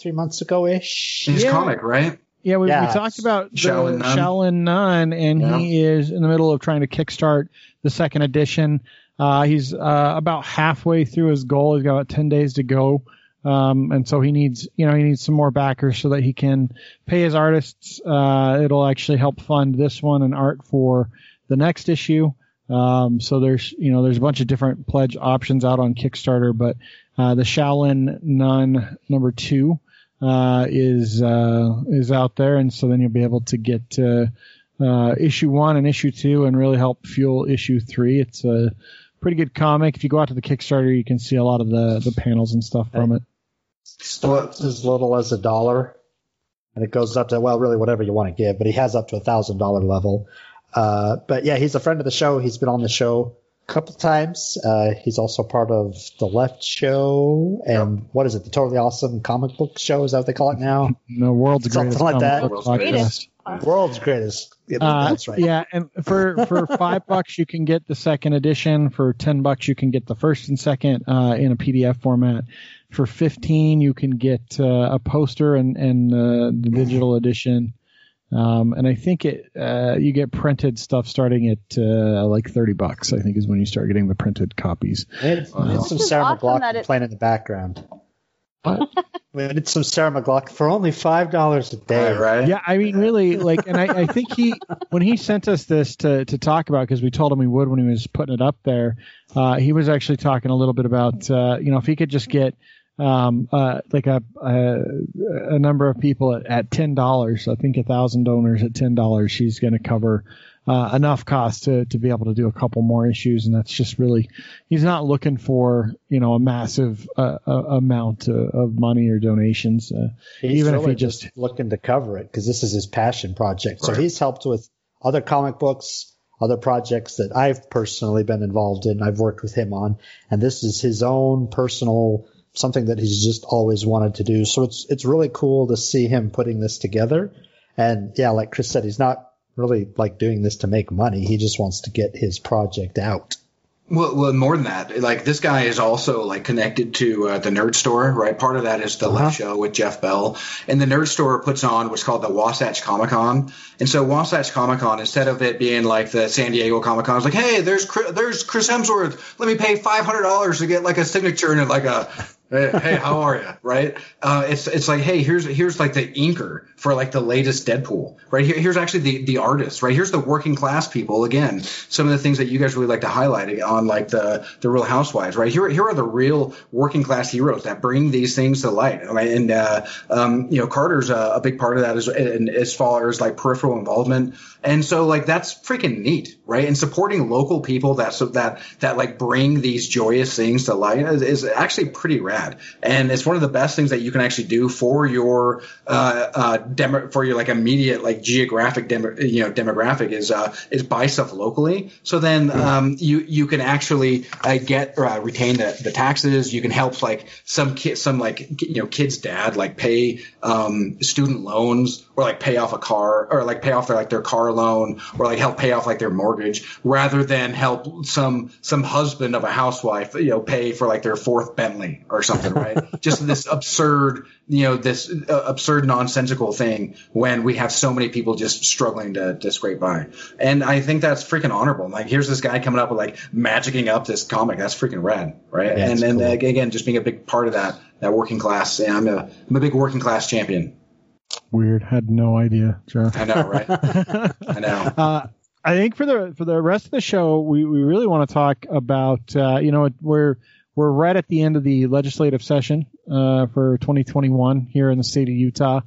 three months ago ish. His Yeah. comic, right? yeah, we, Yeah. we talked about the Shaolin Nun. Shaolin Nun, and he is in the middle of trying to kickstart the second edition. Uh, he's uh, about halfway through his goal. He's got about ten days to go. Um, and so he needs, you know, he needs some more backers so that he can pay his artists. Uh, it'll actually help fund this one and art for the next issue. Um, so there's, you know, there's a bunch of different pledge options out on Kickstarter, but, uh, the Shaolin Nun number two, uh, is, uh, is out there. And so then you'll be able to get, uh, issue one and issue two and really help fuel issue three. It's a pretty good comic. If you go out to the Kickstarter, you can see a lot of the, the panels and stuff from it. starts as little as a dollar, and it goes up to well, really whatever you want to give. But he has up to a thousand dollar level. Uh, but yeah, he's a friend of the show. He's been on the show a couple times. Uh, he's also part of the Left Show and what is it? The Totally Awesome Comic Book Show is that what they call it now? The world's Something greatest like comic that. book World's greatest. World's greatest. Yeah, Uh, that's right. Yeah, and for for five bucks you can get the second edition. For ten bucks you can get the first and second uh, in a PDF format. For fifteen you can get uh, a poster and and uh, the digital edition. Um, and I think it uh, you get printed stuff starting at uh, like thirty bucks. I think is when you start getting the printed copies. We had, we some Sarah awesome McLachlan that it- playing in the background. What? We did some Sarah McLachlan for only five dollars a day. Right, right. Yeah, I mean, really, like, and I, I think he, when he sent us this to, to talk about, because we told him we would when he was putting it up there, uh, he was actually talking a little bit about, uh, you know, if he could just get, um, uh, like a, a, a number of people at, at $10, I think a thousand donors at $10, she's going to cover, uh, enough cost to, to be able to do a couple more issues. And that's just really, he's not looking for, you know, a massive, uh, amount of money or donations. Uh, He's Even if really he just- looking to cover it because this is his passion project. So he's helped with other comic books, other projects that I've personally been involved in. I've worked with him on, and this is his own personal something that he's just always wanted to do. So it's it's really cool to see him putting this together. And yeah, like Chris said, he's not really like doing this to make money. He just wants to get his project out. Well, well, more than that, like this guy is also like connected to uh, the Nerd Store, right? Part of that is the Uh-huh. Show with Jeff Bell, and the Nerd Store puts on what's called the Wasatch Comic Con. And so Wasatch Comic Con, instead of it being like the San Diego Comic Con, it's like, hey, there's Chris, there's Chris Hemsworth. Let me pay five hundred dollars to get like a signature and like a hey, how are you? Right? Uh, it's it's like, hey, here's here's like the inker for like the latest Deadpool. Right here, here's actually the the artist. Right here's the working class people. Again, some of the things that you guys really like to highlight on like the the Real Housewives. Right here, here are the real working class heroes that bring these things to light. Right? And uh, um, you know, Carter's a, a big part of that as as far as like peripheral involvement. And so like that's freaking neat, right? And supporting local people that so that that like bring these joyous things to light is, is actually pretty rad. And it's one of the best things that you can actually do for your uh, uh, demo, for your like immediate like geographic demo, you know demographic is uh, is buy stuff locally. So then um, you you can actually uh, get uh, retain the, the taxes. You can help like some kid some like you know kid's dad like pay um, student loans or like pay off a car or like pay off their like their car loan or like help pay off like their mortgage rather than help some some husband of a housewife you know pay for like their fourth Bentley or something, right? Just this absurd, you know, this uh, absurd nonsensical thing when we have so many people just struggling to, to scrape by. And I think that's freaking honorable. Like, here's this guy coming up with like magicking up this comic. That's freaking rad, right? Yeah, and it's then cool. uh, again, just being a big part of that that working class. Yeah, I'm a I'm a big working class champion. Weird. Had no idea, Jeff. I know, right? I know. Uh, I think for the for the rest of the show, we, we really want to talk about uh, you know we're we're right at the end of the legislative session uh, for 2021 here in the state of Utah,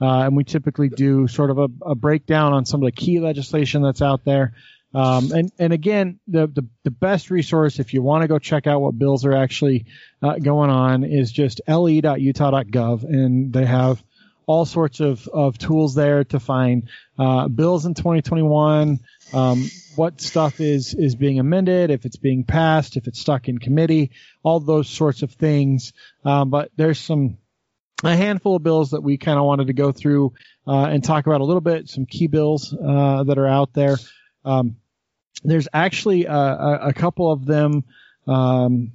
uh, and we typically do sort of a, a breakdown on some of the key legislation that's out there. Um, and and again, the, the the best resource if you want to go check out what bills are actually uh, going on is just le.utah.gov, and they have all sorts of, of tools there to find uh, bills in 2021, um, what stuff is is being amended, if it's being passed, if it's stuck in committee, all those sorts of things. Um, but there's some a handful of bills that we kind of wanted to go through uh, and talk about a little bit. Some key bills uh, that are out there. Um, there's actually a, a, a couple of them um,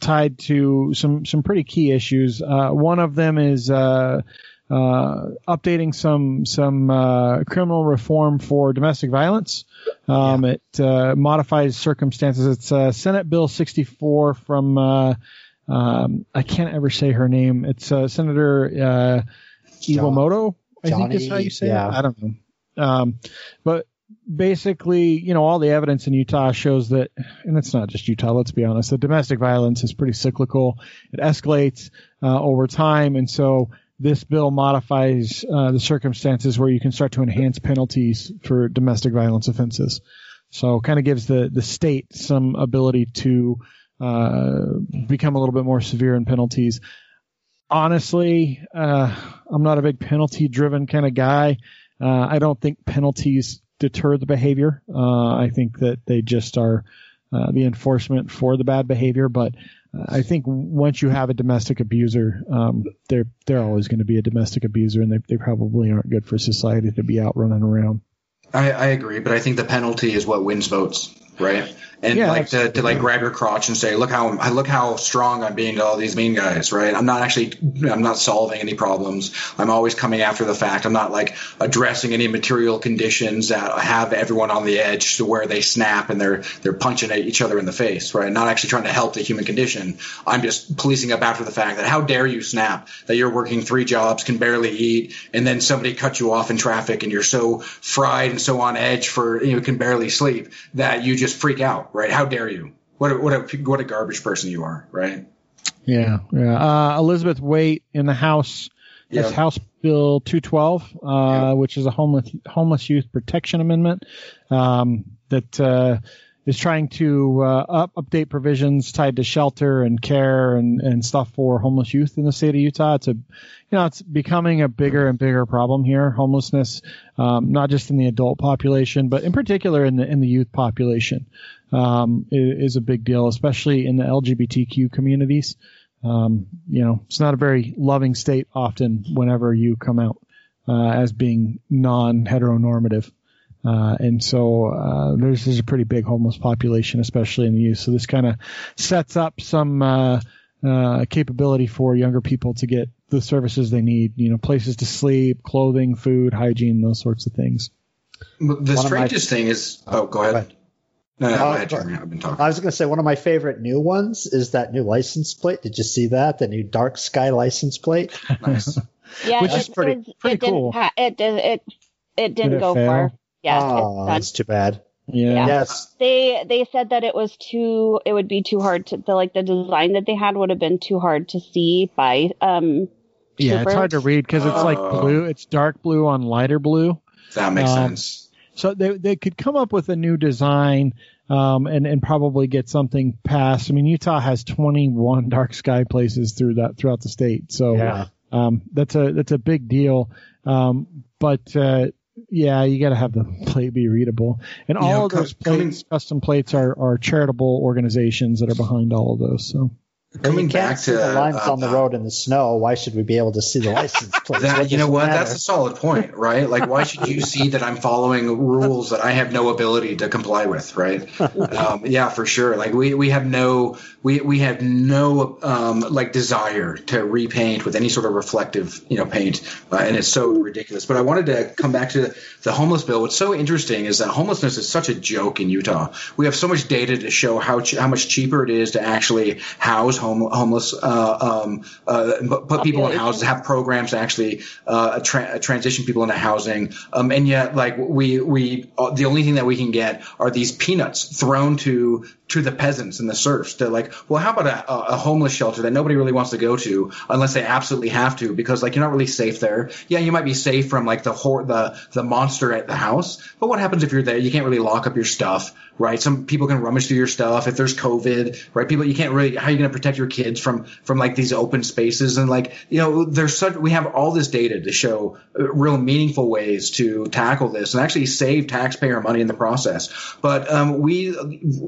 tied to some some pretty key issues. Uh, one of them is uh, uh, updating some some uh, criminal reform for domestic violence. Um, It uh, modifies circumstances. It's uh, Senate Bill 64 from uh, um, I can't ever say her name. It's uh, Senator uh, Iwamoto. I think is how you say yeah. it. I don't know. Um, but basically, you know, all the evidence in Utah shows that, and it's not just Utah. Let's be honest. The domestic violence is pretty cyclical. It escalates uh, over time, and so this bill modifies uh, the circumstances where you can start to enhance penalties for domestic violence offenses. So, kind of gives the the state some ability to uh, become a little bit more severe in penalties. Honestly, uh, I'm not a big penalty driven kind of guy. Uh, I don't think penalties deter the behavior. Uh, I think that they just are uh, the enforcement for the bad behavior. But I think once you have a domestic abuser, um, they're they're always going to be a domestic abuser, and they they probably aren't good for society to be out running around. I, I agree, but I think the penalty is what wins votes, right? And Yeah, like to, to like grab your crotch and say, look how look how strong I'm being to all these mean guys, right? I'm not actually I'm not solving any problems. I'm always coming after the fact. I'm not like addressing any material conditions that have everyone on the edge to where they snap and they're they're punching at each other in the face, right? Not actually trying to help the human condition. I'm just policing up after the fact that how dare you snap that you're working three jobs, can barely eat, and then somebody cuts you off in traffic and you're so fried and so on edge for you know can barely sleep that you just freak out, right? How dare you? What a, what a what a garbage person you are, right? Yeah, yeah. Uh, Elizabeth Weight in the House. That's Yeah. House Bill 212, uh, which is a homeless homeless youth protection amendment um, that uh, is trying to uh, up, update provisions tied to shelter and care and, and stuff for homeless youth in the state of Utah. It's a, you know, it's becoming a bigger and bigger problem here. Homelessness, um, not just in the adult population, but in particular in the in the youth population, um, is a big deal, especially in the LGBTQ communities. Um, you know, it's not a very loving state often whenever you come out uh, as being non-heteronormative. Uh, and so uh, there's, there's a pretty big homeless population, especially in the youth. So this kind of sets up some uh, uh, capability for younger people to get the services they need. You know, places to sleep, clothing, food, hygiene, those sorts of things. The One of my- strangest thing is, oh, go ahead. Go ahead. No, no, Uh, go ahead, Jeremy. I've been talking. I was going to say one of my favorite new ones is that new license plate. Did you see that? The new dark sky license plate. Nice. Yeah, Which it, is pretty- it, pretty it didn't cool. it did it it didn't it go fail? far. Yeah, oh, it's that's done. too bad. Yeah. Yeah. Yes. They they said that it was too it would be too hard to the like the design that they had would have been too hard to see by um Yeah, it's hard to read because it's like Oh. blue. It's dark blue on lighter blue. That makes Um, sense. So they they could come up with a new design um, and and probably get something passed. I mean, Utah has 21 dark sky places through that throughout the state, so Yeah. um, that's a that's a big deal. Um, but uh, yeah, you got to have the plate be readable, and You all know, of those coming- plates, custom plates, are are charitable organizations that are behind all of those. So coming back see to the lines uh, on the road in the snow. Why should we be able to see the license plate? That, you know what? matter? That's a solid point, right? Like, why should you see that I'm following rules that I have no ability to comply with, right? Um, yeah, for sure. Like, we, we have no we, we have no um, like desire to repaint with any sort of reflective, you know, paint, uh, and it's so ridiculous. But I wanted to come back to the homeless bill. What's so interesting is that homelessness is such a joke in Utah. We have so much data to show how ch- how much cheaper it is to actually house home- homeless, uh, um, uh, put people in houses, have programs to actually uh, tra- transition people into housing, um, and yet like we we uh, the only thing that we can get are these peanuts thrown to to the peasants and the serfs. They're like, well, how about a, a homeless shelter that nobody really wants to go to unless they absolutely have to because like you're not really safe there. Yeah, you might be safe from like the hor- the the monster at the house, but what happens if you're there? You can't really lock up your stuff, right? Some people can rummage through your stuff if there's COVID, right? People you can't really how are you going to protect your kids from from like these open spaces and like you know there's such we have all this data to show uh, real meaningful ways to tackle this and actually save taxpayer money in the process. But um, we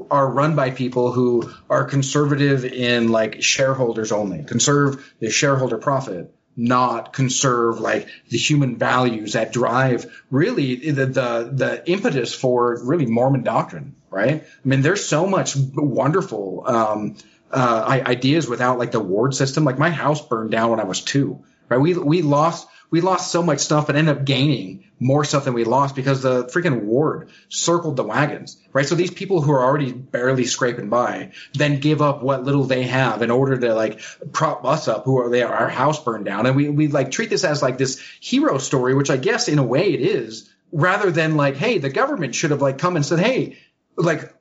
are run by people who are conservative in like shareholders only, conserve the shareholder profit not conserve like the human values that drive really the, the the impetus for really Mormon doctrine, right? I mean, there's so much wonderful um, uh, ideas without like the ward system. Like my house burned down when I was two, right? We we lost we lost so much stuff and ended up gaining more stuff than we lost because the freaking ward circled the wagons, right? So these people who are already barely scraping by then give up what little they have in order to like prop us up who are they our house burned down. And we, we like treat this as like this hero story, which I guess in a way it is rather than like, hey, the government should have like come and said, hey, like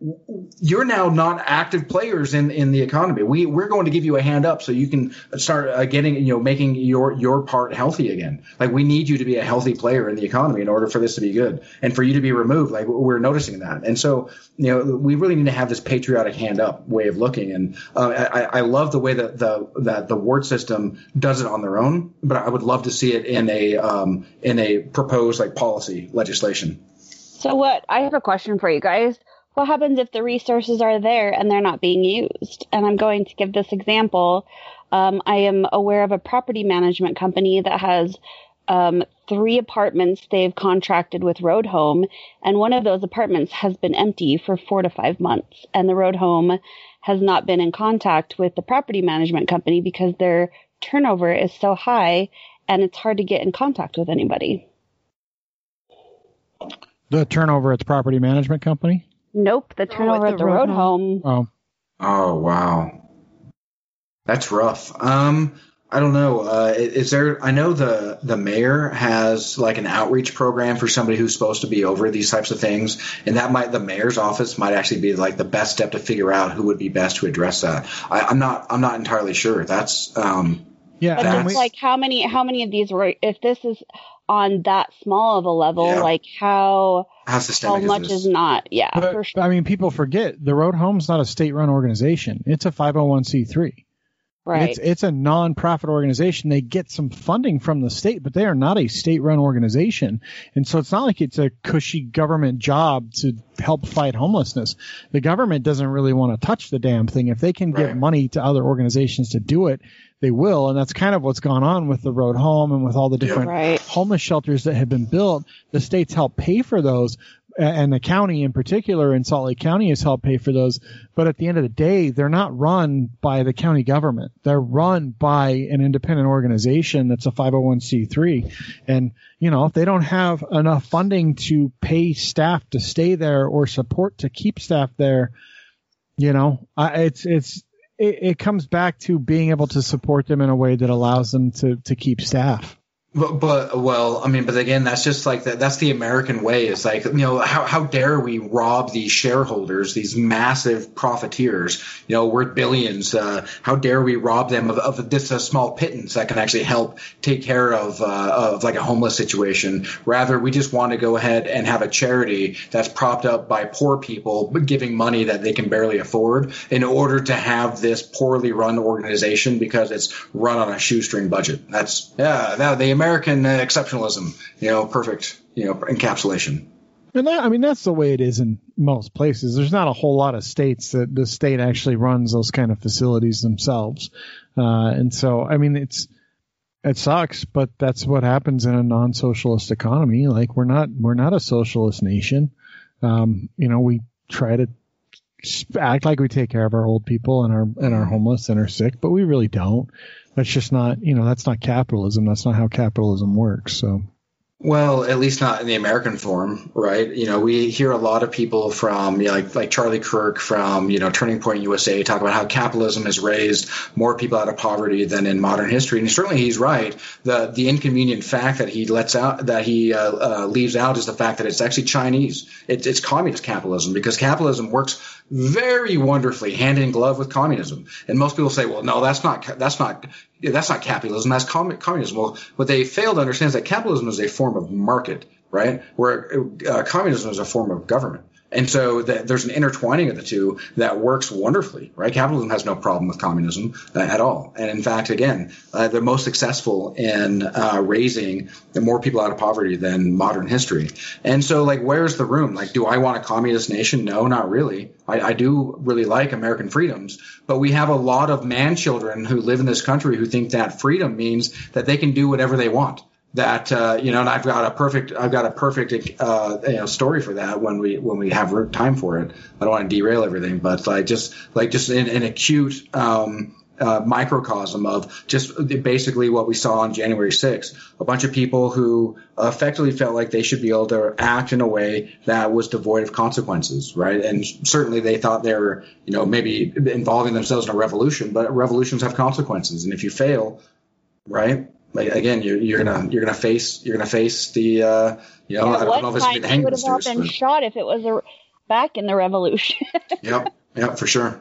you're now not active players in in the economy. We we're going to give you a hand up so you can start uh, getting you know making your your part healthy again. Like we need you to be a healthy player in the economy in order for this to be good and for you to be removed. Like we're noticing that, and so you know we really need to have this patriotic hand up way of looking. And uh, I I love the way that the that the ward system does it on their own, but I would love to see it in a um in a proposed like policy legislation. So what? I have a question for you guys. What happens if the resources are there and they're not being used? And I'm going to give this example. Um, I am aware of a property management company that has um, three apartments they've contracted with Road Home, and one of those apartments has been empty for four to five months, and the Road Home has not been in contact with the property management company because their turnover is so high, and it's hard to get in contact with anybody. The turnover at the property management company. Nope, the turnover at at the the Road Road Home. Oh, Oh wow, that's rough. Um, I don't know. Uh, is there? I know the the mayor has like an outreach program for somebody who's supposed to be over these types of things, and that might the mayor's office might actually be like the best step to figure out who would be best to address that. I, I'm not. I'm not entirely sure. That's um, yeah. But That's- it's like how many how many of these were if this is on that small of a level, Yeah. like how how how much is is not? Yeah, But, for sure. I mean, people forget the Road Home's not a state-run organization. It's a 501c3. Right. It's it's a non-profit organization. They get some funding from the state, but they are not a state-run organization. And so it's not like it's a cushy government job to help fight homelessness. The government doesn't really want to touch the damn thing. If they can give Right. money to other organizations to do it, they will. And that's kind of what's gone on with the Road Home and with all the different Right. homeless shelters that have been built. The states help pay for those, and the county in particular in Salt Lake County has helped pay for those. But at the end of the day, they're not run by the county government. They're run by an independent organization that's a 501c3. And, you know, if they don't have enough funding to pay staff to stay there or support to keep staff there, you know, it's, it's, it, it comes back to being able to support them in a way that allows them to, to keep staff. But, but well, I mean, but again, that's just like that. That's the American way. It's like you know, how how dare we rob these shareholders, these massive profiteers, you know, worth billions? Uh, how dare we rob them of, of this a small pittance that can actually help take care of uh, of like a homeless situation? Rather, we just want to go ahead and have a charity that's propped up by poor people, giving money that they can barely afford in order to have this poorly run organization because it's run on a shoestring budget. That's yeah, the American uh, exceptionalism, you know, perfect, you know, encapsulation. And that, I mean, that's the way it is in most places. There's not a whole lot of states that the state actually runs those kind of facilities themselves. Uh, and so, I mean, it's, it sucks, but that's what happens in a non-socialist economy. Like we're not, we're not a socialist nation. Um, you know, we try to act like we take care of our old people and our, and our homeless and our sick, but we really don't. That's just not, you know, that's not capitalism. That's not how capitalism works. So. Well, at least not in the American form, right? You know, we hear a lot of people from, you know, like like Charlie Kirk from, you know, Turning Point USA talk about how capitalism has raised more people out of poverty than in modern history, and certainly he's right. The the inconvenient fact that he lets out that he uh, uh, leaves out is the fact that it's actually Chinese. It's, it's communist capitalism because capitalism works very wonderfully hand in glove with communism. And most people say, well, no, that's not that's not that's not capitalism. That's communism. Well, what they fail to understand is that capitalism is a form of market, right? Where uh, communism is a form of government. And so the, there's an intertwining of the two that works wonderfully, right? Capitalism has no problem with communism uh, at all. And in fact, again, uh, they're most successful in uh, raising more people out of poverty than modern history. And so, like, where's the room? Like, do I want a communist nation? No, not really. I, I do really like American freedoms, but we have a lot of man children who live in this country who think that freedom means that they can do whatever they want that uh, you know, and I've got a perfect, I've got a perfect uh, you know story for that when we when we have time for it. I don't want to derail everything, but like just like just an, an acute um, uh, microcosm of just basically what we saw on January 6th. A bunch of people who effectively felt like they should be able to act in a way that was devoid of consequences, right? And certainly they thought they were, you know, maybe involving themselves in a revolution, but revolutions have consequences. And if you fail, right, like again, you're, you're gonna you're gonna face you're gonna face the uh, you know Yeah, I don't know if it's time been hanged would have all been but- shot if it was a, back in the revolution. Yep, yep, for sure.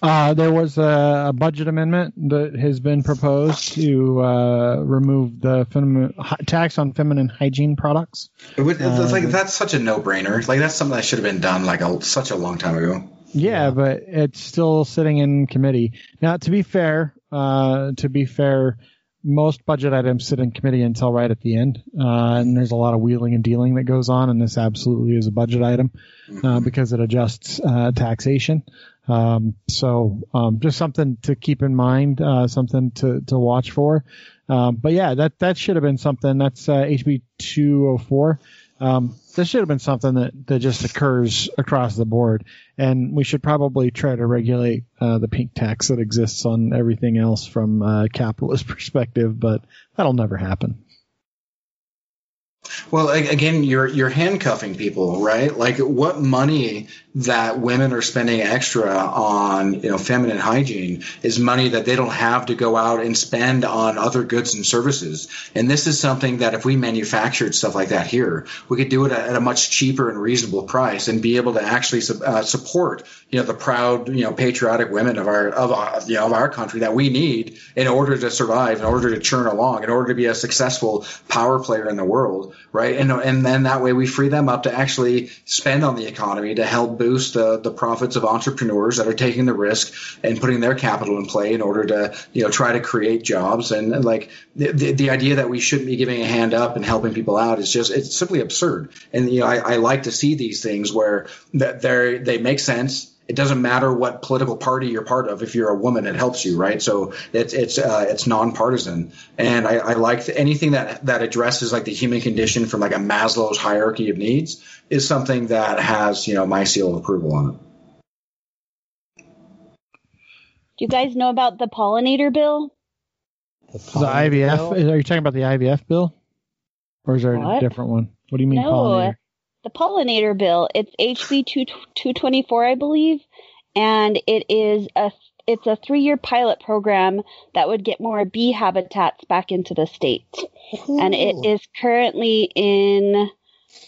Uh, there was a, a budget amendment that has been proposed to uh, remove the feminine, tax on feminine hygiene products. It would, it's Uh, like that's such a no-brainer. Like that's something that should have been done like a, such a long time ago. Yeah, but it's still sitting in committee. Now, to be fair, uh, to be fair, most budget items sit in committee until right at the end, uh, and there's a lot of wheeling and dealing that goes on, and this absolutely is a budget item uh, because it adjusts uh, taxation. Um, so um, just something to keep in mind, uh, something to, to watch for. Um, but yeah, that that should have been something. That's uh, HB 204. Um, this should have been something that, that just occurs across the board, and we should probably try to regulate uh, the pink tax that exists on everything else from a capitalist perspective. But that'll never happen. Well, again, you're you're handcuffing people, right? Like what money that women are spending extra on, you know, feminine hygiene is money that they don't have to go out and spend on other goods and services. And this is something that if we manufactured stuff like that here, we could do it at a much cheaper and reasonable price and be able to actually uh, support, you know, the proud, you know, patriotic women of our of our, you know of our country that we need in order to survive, in order to churn along, in order to be a successful power player in the world, right? And and then that way we free them up to actually spend on the economy to help boost the the profits of entrepreneurs that are taking the risk and putting their capital in play in order to you know try to create jobs and, and like the, the the idea that we shouldn't be giving a hand up and helping people out is just it's simply absurd. And you know I, I like to see these things where that they they make sense it doesn't matter what political party you're part of. If you're a woman, it helps you, right? So it's it's uh, it's nonpartisan, and I, I like anything that that addresses like the human condition from like a Maslow's hierarchy of needs is something that has you know my seal of approval on it. Do you guys know about the pollinator bill? The IVF? Are you talking about the IVF bill, or is there a different one? What do you mean? No, pollinator? The pollinator bill. It's HB 2 224, I believe, and it is a it's a three year pilot program that would get more bee habitats back into the state, and it is currently in.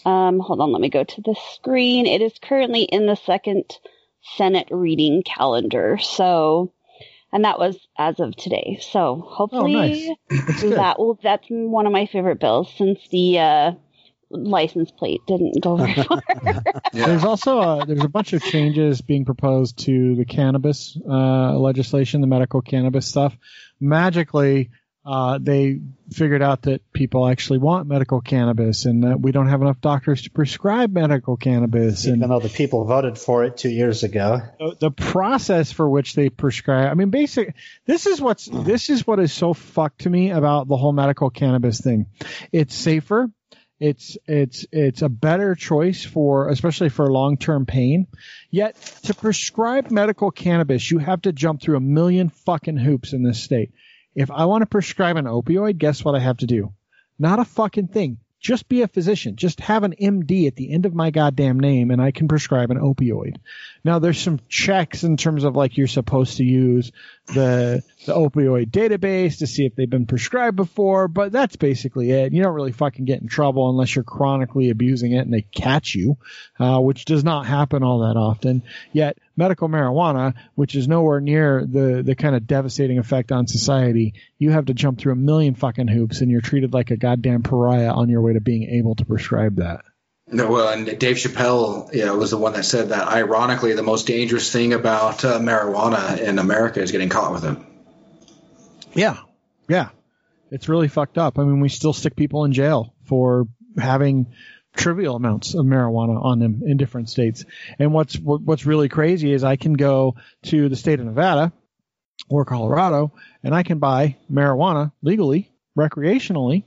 Um, hold on, let me go to the screen. It is currently in the second Senate reading calendar. So, and that was as of today. So hopefully nice. That will that's one of my favorite bills since the uh, license plate didn't go very far. There's also a, there's a bunch of changes being proposed to the cannabis uh, legislation, the medical cannabis stuff. Magically, uh, they figured out that people actually want medical cannabis and that we don't have enough doctors to prescribe medical cannabis. Even and though the people voted for it two years ago. the, the process for which they prescribe, I mean, basic, this is what's, this is what is so fucked to me about the whole medical cannabis thing. It's safer. It's, it's, it's a better choice for, especially for long-term pain. Yet to prescribe medical cannabis, you have to jump through a million fucking hoops in this state. If I want to prescribe an opioid, guess what I have to do? Not a fucking thing. Just be a physician. Just have an MD at the end of my goddamn name and I can prescribe an opioid. Now there's some checks in terms of like you're supposed to use the, the opioid database to see if they've been prescribed before, but that's basically it. You don't really fucking get in trouble unless you're chronically abusing it and they catch you, uh, which does not happen all that often. Yet medical marijuana, which is nowhere near the, the kind of devastating effect on society, you have to jump through a million fucking hoops and you're treated like a goddamn pariah on your way to being able to prescribe that. No, well, and Dave Chappelle, you know, was the one that said that. Ironically, the most dangerous thing about uh, marijuana in America is getting caught with it. Yeah. Yeah. It's really fucked up. I mean, we still stick people in jail for having trivial amounts of marijuana on them in different states. And what's what, what's really crazy is I can go to the state of Nevada or Colorado and I can buy marijuana legally, recreationally.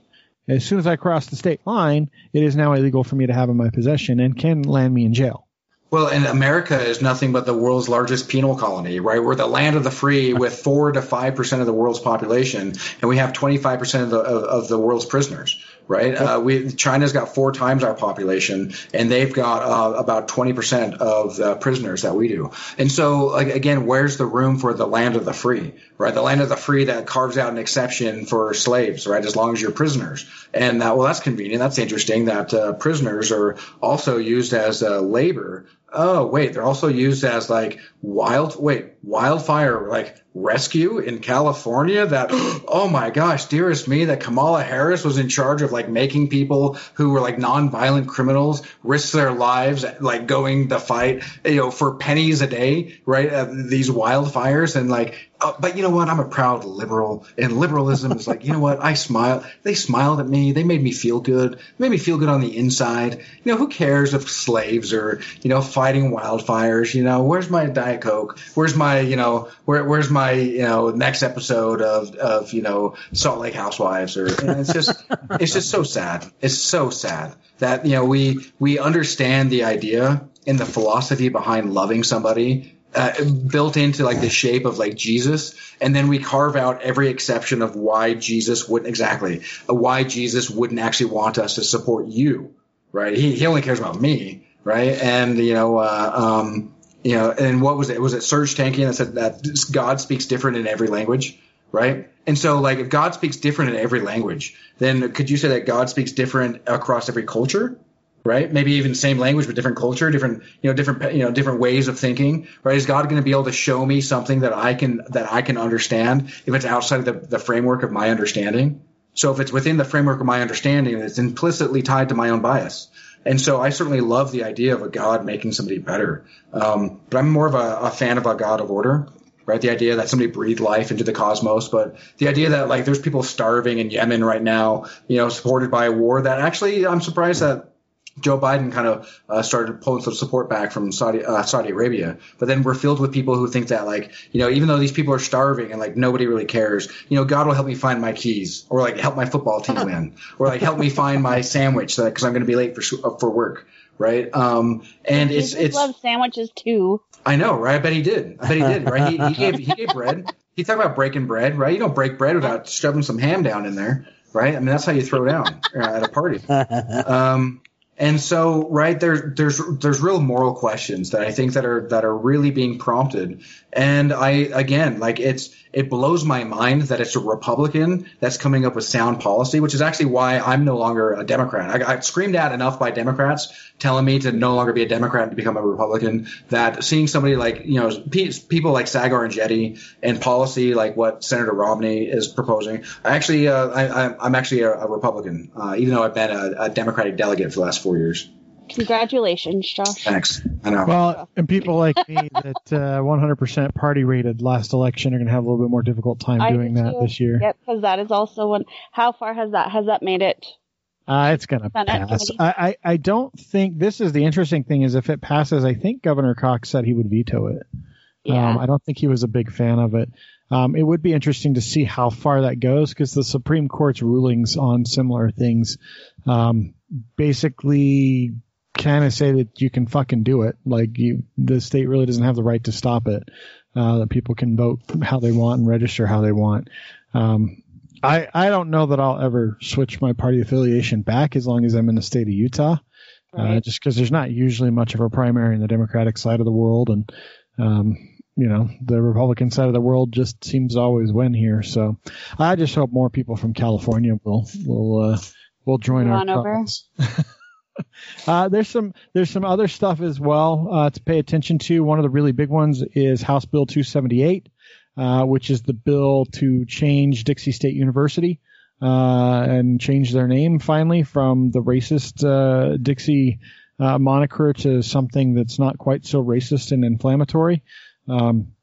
As soon as I cross the state line, it is now illegal for me to have in my possession and can land me in jail. Well, and America is nothing but the world's largest penal colony, right? We're the land of the free with four to five percent of the world's population, and we have twenty five percent of the of, of the world's prisoners, right? Uh, we China's got four times our population, and they've got uh, about twenty percent of the prisoners that we do. And so, like, again, where's the room for the land of the free, right? The land of the free that carves out an exception for slaves, right? As long as you're prisoners, and that well, that's convenient. That's interesting that uh, prisoners are also used as uh, labor oh wait they're also used as like wild wait wildfire like rescue in california that oh my gosh dearest me that kamala harris was in charge of like making people who were like non-violent criminals risk their lives like going the fight you know for pennies a day right uh, these wildfires and like uh, but you know what? I'm a proud liberal and liberalism is like you know what? I smile. They smiled at me. They made me feel good. Made me feel good on the inside. You know who cares if slaves are you know fighting wildfires? You know where's my diet coke? Where's my you know where, where's my you know next episode of of you know salt lake housewives? Or and it's just it's just so sad. It's so sad that you know we we understand the idea and the philosophy behind loving somebody uh, built into like the shape of like Jesus, and then we carve out every exception of why Jesus wouldn't exactly uh, why Jesus wouldn't actually want us to support you, right? He he only cares about me, right? And you know, uh, um, you know, and what was it? Was it Serj Tankian that said that God speaks different in every language, right? And so, like, if God speaks different in every language, then could you say that God speaks different across every culture? Right? Maybe even same language, but different culture, different, you know, different, you know, different ways of thinking, right? Is God going to be able to show me something that I can, that I can understand if it's outside of the, the framework of my understanding? So if it's within the framework of my understanding, it's implicitly tied to my own bias. And so I certainly love the idea of a God making somebody better. Um, but I'm more of a, a fan of a God of order right? The idea that somebody breathed life into the cosmos, but the idea that like there's people starving in Yemen right now, you know, supported by a war that actually I'm surprised that Joe Biden kind of uh, started pulling some support back from Saudi uh, Saudi Arabia, but then we're filled with people who think that like you know even though these people are starving and like nobody really cares, you know God will help me find my keys or like help my football team win or like help me find my sandwich because I'm going to be late for uh, for work, right? Um, and it's Jesus it's loves sandwiches too. I know, right? I bet he did. I bet he did, right? He, he gave he gave bread. He talked about breaking bread, right? You don't break bread without shoving some ham down in there, right? I mean that's how you throw down uh, at a party. Um, and so, right there, there's there's real moral questions that I think that are that are really being prompted. And I again, like it's it blows my mind that it's a Republican that's coming up with sound policy, which is actually why I'm no longer a Democrat. I got screamed at enough by Democrats telling me to no longer be a Democrat to become a Republican. That seeing somebody like you know people like Saagar and Enjeti and policy like what Senator Romney is proposing. I actually, uh, I, I'm actually a, a Republican, uh, even though I've been a, a Democratic delegate for the last four years. Congratulations, Josh. Thanks. I know. Well, and people like me that uh, 100% party rated last election are going to have a little bit more difficult time I doing do that too. this year. Yep, because that is also one. How far has that has that made it? Uh, it's going to pass. I, I, I don't think this is the interesting thing is if it passes, I think Governor Cox said he would veto it. Yeah. Um, I don't think he was a big fan of it. Um, it would be interesting to see how far that goes because the Supreme Court's rulings on similar things um, basically kind of say that you can fucking do it. Like you, the state really doesn't have the right to stop it. Uh, that people can vote how they want and register how they want. Um, I, I don't know that I'll ever switch my party affiliation back as long as I'm in the state of Utah. Uh, just because there's not usually much of a primary in the Democratic side of the world, and um, you know the Republican side of the world just seems to always win here. So I just hope more people from California will will uh, will join Move our on over. Uh, there's some there's some other stuff as well uh, to pay attention to. One of the really big ones is House Bill 278, uh, which is the bill to change Dixie State University uh, and change their name finally from the racist uh, Dixie uh, moniker to something that's not quite so racist and inflammatory. Um,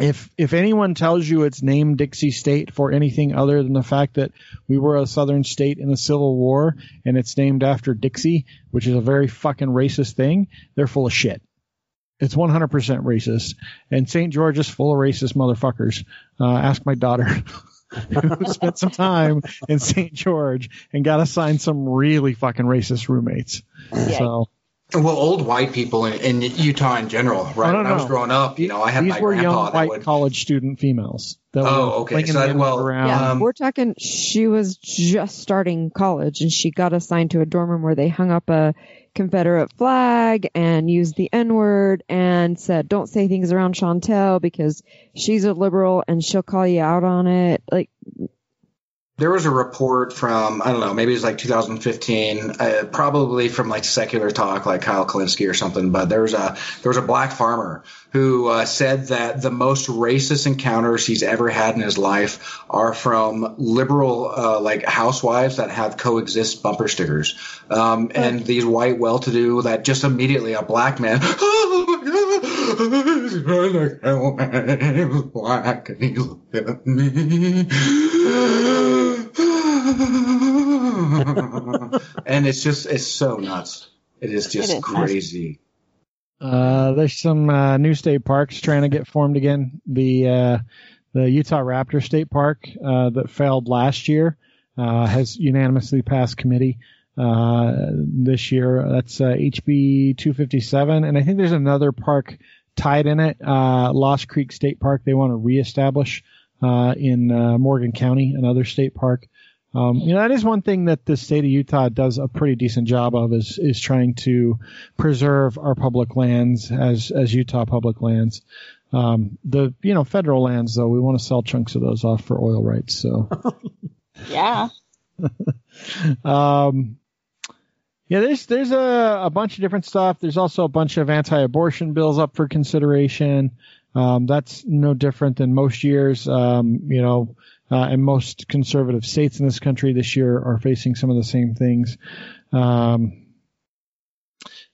if if anyone tells you it's named Dixie State for anything other than the fact that we were a southern state in the Civil War and it's named after Dixie, which is a very fucking racist thing, they're full of shit. It's 100% racist, and St. George is full of racist motherfuckers. Uh, ask my daughter, who spent some time in St. George and got assigned some really fucking racist roommates. Yeah. So Well, old white people in, in Utah in general, right? no, when I was no. growing up, you know, I had these my were grandpa young that white would. college student females. That Oh, were okay. flinging So, the well, around. Yeah, Um, we're talking. She was just starting college, and she got assigned to a dorm room where they hung up a Confederate flag and used the N word and said, "Don't say things around Chantel because she's a liberal and she'll call you out on it." Like, There was a report from I don't know, maybe it was like 2015, uh, probably from like Secular Talk, like Kyle Kulinski or something. But there was a there was a black farmer who uh, said that the most racist encounters he's ever had in his life are from liberal uh, like housewives that have coexist bumper stickers, um, and these white well-to-do that just immediately a black man. Oh my God, he's black and he looked at me. and it's just it's so nuts. It is just It is. crazy. Uh, there's some uh, new state parks trying to get formed again. The uh, the Utahraptor State Park uh, that failed last year uh, has unanimously passed committee uh, this year. That's uh, HB 257, and I think there's another park tied in it, uh, Lost Creek State Park. They want to reestablish uh, in uh, Morgan County, another state park. Um, you know, that is one thing that the state of Utah does a pretty decent job of is is trying to preserve our public lands as as Utah public lands. Um, the you know federal lands though, we want to sell chunks of those off for oil rights. So Yeah. um, yeah, there's there's a, a bunch of different stuff. There's also a bunch of anti-abortion bills up for consideration. Um, that's no different than most years. Um, you know, uh, and most conservative states in this country this year are facing some of the same things. Um,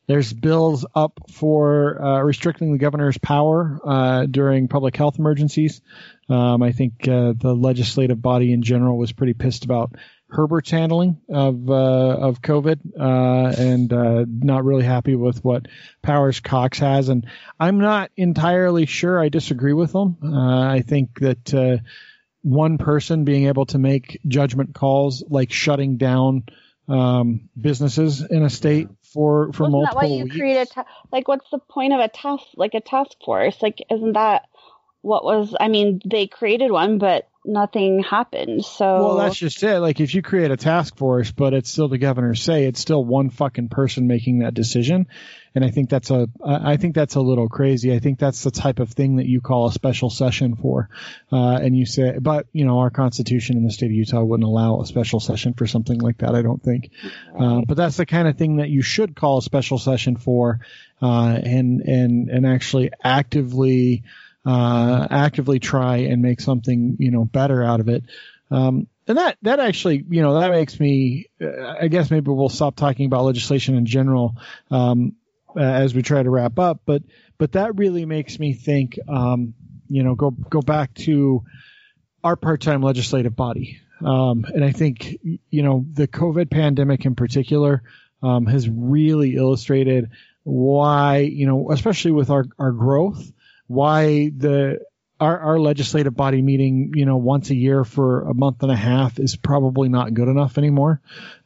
there's bills up for uh, restricting the governor's power uh, during public health emergencies. Um, I think uh, the legislative body in general was pretty pissed about Herbert's handling of uh, of COVID uh, and uh, not really happy with what powers Cox has. And I'm not entirely sure I disagree with them. Uh, I think that uh, one person being able to make judgment calls like shutting down um, businesses in a state for for Wasn't that multiple why you weeks. create a ta- like? What's the point of a task like a task force? Like, isn't that what was? I mean, they created one, but nothing happened. So Well, that's just it. Like, if you create a task force, but it's still the governor's say, it's still one fucking person making that decision. And I think that's a I think that's a little crazy. I think that's the type of thing that you call a special session for. Uh, and you say, but you know, our constitution in the state of Utah wouldn't allow a special session for something like that. I don't think. Uh, but that's the kind of thing that you should call a special session for, uh, and, and, and actually actively, uh, actively try and make something, you know, better out of it. Um, and that that actually, you know, that makes me. Uh, I guess maybe we'll stop talking about legislation in general um, as we try to wrap up. But but that really makes me think. Um, you know, go go back to our part-time legislative body, um, and I think you know the COVID pandemic in particular um, has really illustrated why you know, especially with our our growth, why the our, our legislative body meeting, you know, once a year for a month and a half is probably not good enough anymore.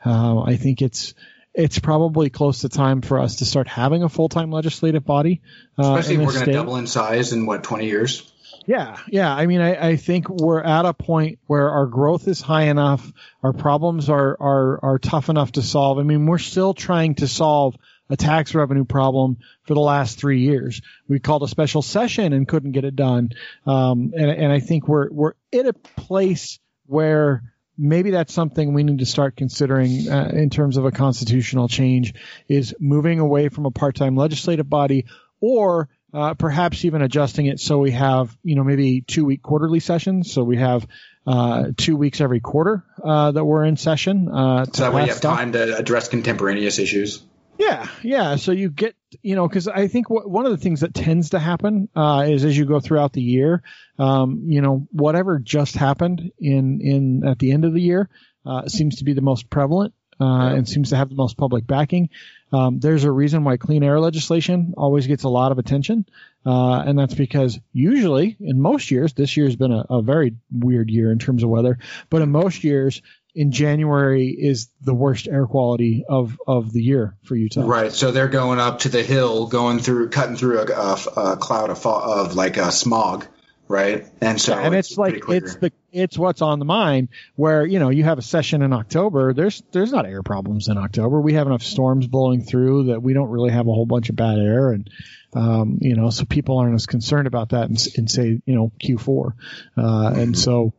Uh, I think it's it's probably close to time for us to start having a full time legislative body. Uh, Especially if we're going to double in size in what twenty years. Yeah, yeah. I mean, I, I think we're at a point where our growth is high enough, our problems are are are tough enough to solve. I mean, we're still trying to solve a tax revenue problem for the last three years. We called a special session and couldn't get it done. Um, and, and I think we're, we're in a place where maybe that's something we need to start considering uh, in terms of a constitutional change is moving away from a part-time legislative body or uh, perhaps even adjusting it so we have, you know, maybe two week quarterly sessions. So we have uh, two weeks every quarter uh, that we're in session. Uh, so that way you have stuff. time to address contemporaneous issues. Yeah, yeah. So you get, you know, because I think w- one of the things that tends to happen uh, is as you go throughout the year, um, you know, whatever just happened in in at the end of the year uh, seems to be the most prevalent uh, yeah. and seems to have the most public backing. Um, there's a reason why clean air legislation always gets a lot of attention, uh, and that's because usually in most years, this year has been a, a very weird year in terms of weather, but in most years in January is the worst air quality of, of the year for Utah. Right. So they're going up to the hill, going through, cutting through a, a, a cloud of, of like a smog. Right. And so, yeah, and it's, it's like, it's the, it's what's on the mind where, you know, you have a session in October. There's, there's not air problems in October. We have enough storms blowing through that we don't really have a whole bunch of bad air. And, um, you know, so people aren't as concerned about that in, in say, you know, Q4. Uh, mm-hmm. and so,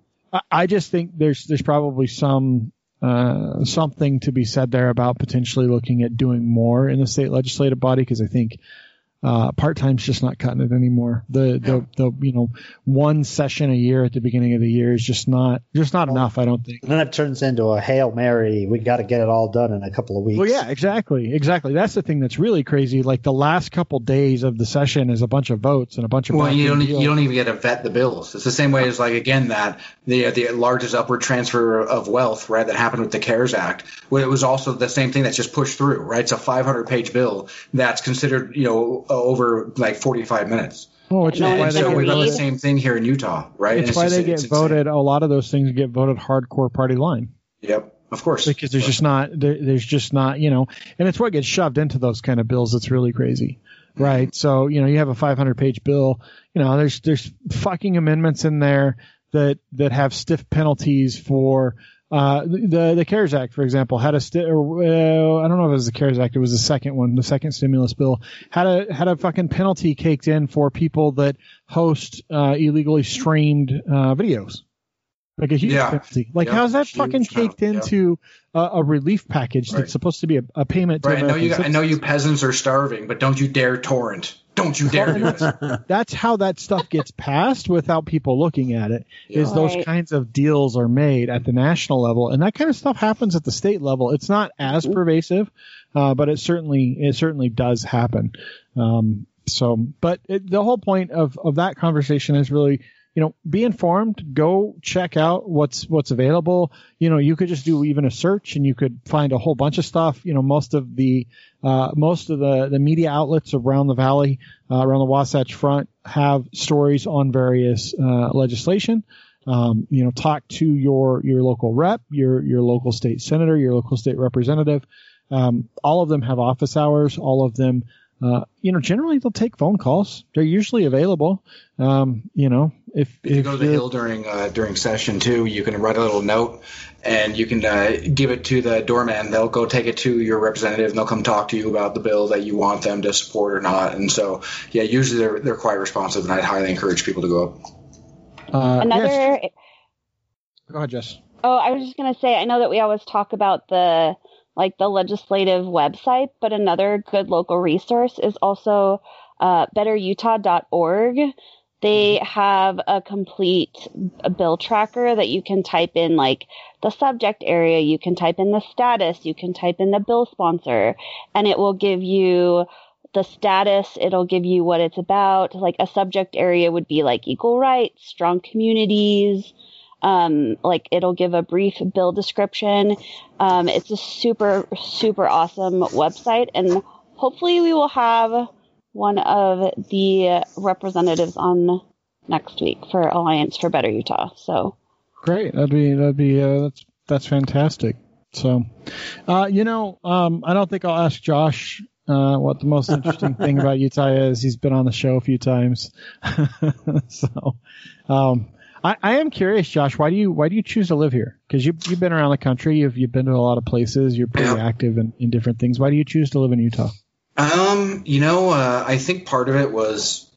I just think there's there's probably some uh, something to be said there about potentially looking at doing more in the state legislative body because I think uh, part time's just not cutting it anymore. The, the, the, you know, one session a year at the beginning of the year is just not, just not well, enough, I don't think. And then it turns into a Hail Mary. We got to get it all done in a couple of weeks. Well, yeah, exactly. Exactly. That's the thing that's really crazy. Like the last couple days of the session is a bunch of votes and a bunch of. Well, you don't, you don't even get to vet the bills. It's the same way as like, again, that the, the largest upward transfer of wealth, right, that happened with the CARES Act. Well, it was also the same thing that's just pushed through, right? It's a 500 page bill that's considered, you know, over like 45 minutes. Well, which is why they so we the same thing here in Utah, right? It's, it's why just, they get voted. A lot of those things get voted hardcore party line. Yep, of course. Because there's but, just not there, there's just not you know, and it's what gets shoved into those kind of bills that's really crazy, right? Mm-hmm. So you know, you have a 500 page bill. You know, there's there's fucking amendments in there that that have stiff penalties for uh, the the CARES Act, for example, had a sti- or, uh, I don't know if it was the CARES Act. It was the second one, the second stimulus bill had a had a fucking penalty caked in for people that host uh, illegally streamed uh, videos. Like a huge yeah. penalty. Like yep. how's that huge fucking caked into a, a, relief package right. that's supposed to be a, a payment to right. I know you. I know you peasants are starving, but don't you dare torrent. Don't you dare do this. That's how that stuff gets passed without people looking at it. Is Yeah. Is those kinds of deals are made at the national level, and that kind of stuff happens at the state level. It's not as mm-hmm. pervasive, uh, but it certainly it certainly does happen. Um, so, but it, the whole point of of that conversation is really you know, be informed. Go check out what's what's available. You know, you could just do even a search, and you could find a whole bunch of stuff. You know, most of the uh, most of the the media outlets around the valley, uh, around the Wasatch Front, have stories on various uh, legislation. Um, you know, talk to your your local rep, your your local state senator, your local state representative. Um, all of them have office hours. All of them uh, you know, generally they'll take phone calls. They're usually available. Um, you know, if, if, if you go to the hill during uh, during session too, you can write a little note and you can uh, give it to the doorman. They'll go take it to your representative and they'll come talk to you about the bill that you want them to support or not. And so, yeah, usually they're they're quite responsive, and I'd highly encourage people to go up. Uh, Another. Yes. Go ahead, Jess. Oh, I was just gonna say, I know that we always talk about the like the legislative website, but another good local resource is also uh, betterutah.org. they have a complete bill tracker that you can type in like the subject area, you can type in the status, you can type in the bill sponsor, and it will give you the status, it'll give you what it's about. Like a subject area would be like equal rights, strong communities, um, like it'll give a brief bill description. Um, it's a super, super awesome website and hopefully we will have one of the representatives on next week for Alliance for Better Utah. So great. That'd be, that'd be, uh, that's, that's fantastic. So, uh, you know, um, I don't think I'll ask Josh uh, what the most interesting thing about Utah is. He's been on the show a few times. so, um, I, I, am curious, Josh. Why do you why do you choose to live here? Because you you've been around the country. You've you've been to a lot of places. You're pretty yeah. active in, in different things. Why do you choose to live in Utah? Um, you know, uh, I think part of it was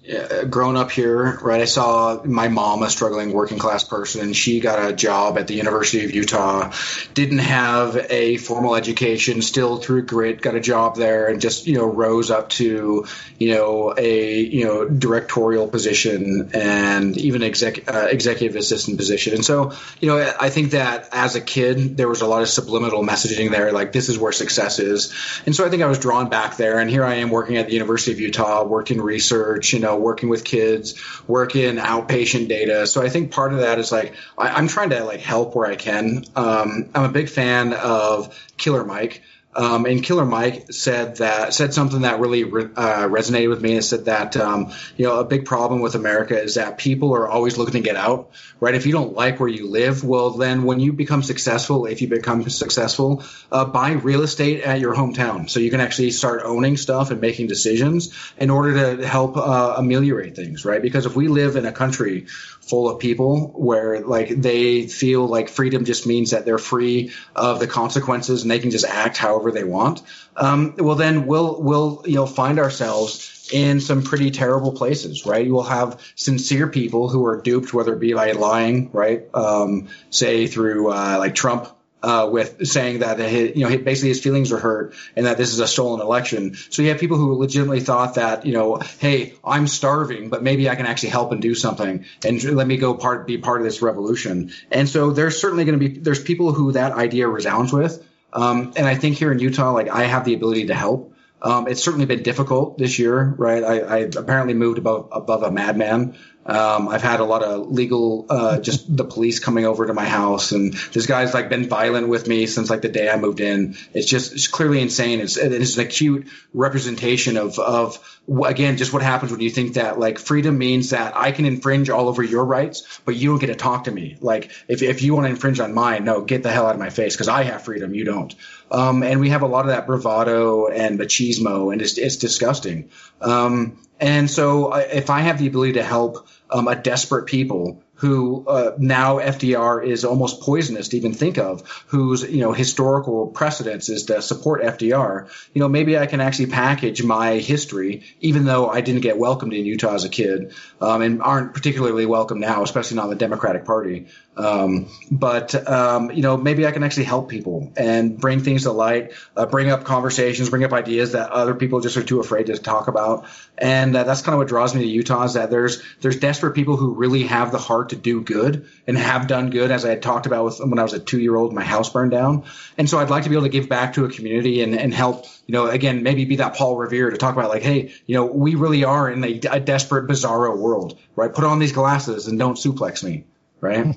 growing up here, right, I saw my mom, a struggling working class person, she got a job at the University of Utah, didn't have a formal education, still through grit, got a job there, and just, you know, rose up to, you know, a, you know, directorial position and even exec, uh, executive assistant position. And so, you know, I think that as a kid, there was a lot of subliminal messaging there, like this is where success is. And so I think I was drawn back there, and here I am working at the University of Utah, working research, you know, working with kids, working outpatient data. So I think part of that is like I, am trying to like help where I can. Um, I'm a big fan of Killer Mike. Um, and Killer Mike said that said something that really re- uh, resonated with me. And said that um, you know a big problem with America is that people are always looking to get out. Right? If you don't like where you live, well, then when you become successful, if you become successful, uh, buy real estate at your hometown, so you can actually start owning stuff and making decisions in order to help uh, ameliorate things. Right? Because if we live in a country full of people where like they feel like freedom just means that they're free of the consequences and they can just act however they want. Um, well, then we'll we'll you know find ourselves in some pretty terrible places, right? You will have sincere people who are duped, whether it be by lying, right? Um, say through uh, like Trump uh, with saying that his, you know basically his feelings are hurt and that this is a stolen election. So you have people who legitimately thought that you know, hey, I'm starving, but maybe I can actually help and do something, and let me go part be part of this revolution. And so there's certainly going to be there's people who that idea resounds with, um, and I think here in Utah, like I have the ability to help. Um, it's certainly been difficult this year, right? I, I apparently moved above above a madman um, I've had a lot of legal, uh, just the police coming over to my house, and this guy's like been violent with me since like the day I moved in. It's just it's clearly insane. It's it's an acute representation of of again just what happens when you think that like freedom means that I can infringe all over your rights, but you don't get to talk to me. Like if if you want to infringe on mine, no, get the hell out of my face because I have freedom, you don't. Um, and we have a lot of that bravado and machismo, and it's it's disgusting. Um, and so if I have the ability to help um, a desperate people who uh, now FDR is almost poisonous to even think of, whose you know historical precedence is to support FDR. You know, maybe I can actually package my history, even though I didn't get welcomed in Utah as a kid, um, and aren't particularly welcome now, especially not in the Democratic Party. Um, but um, you know, maybe I can actually help people and bring things to light, uh, bring up conversations, bring up ideas that other people just are too afraid to talk about. And uh, that's kind of what draws me to Utah is that there's there's desperate people who really have the heart to do good and have done good, as I had talked about with when I was a two year old, my house burned down. And so I'd like to be able to give back to a community and, and help you know, again, maybe be that Paul Revere to talk about like, hey, you know, we really are in a, a desperate, bizarro world, right? Put on these glasses and don't suplex me right?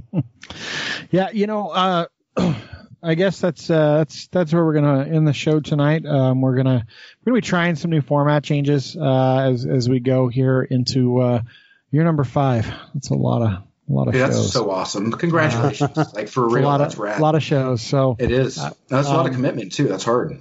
yeah, you know, uh, I guess that's uh, that's that's where we're gonna end the show tonight. Um, we're gonna we're gonna be trying some new format changes uh, as as we go here into uh, year number five. That's a lot of a lot of yeah, shows. That's so awesome! Congratulations! like for real, a lot that's of, rad. A lot of shows. So it is. That's a lot of um, commitment too. That's hard.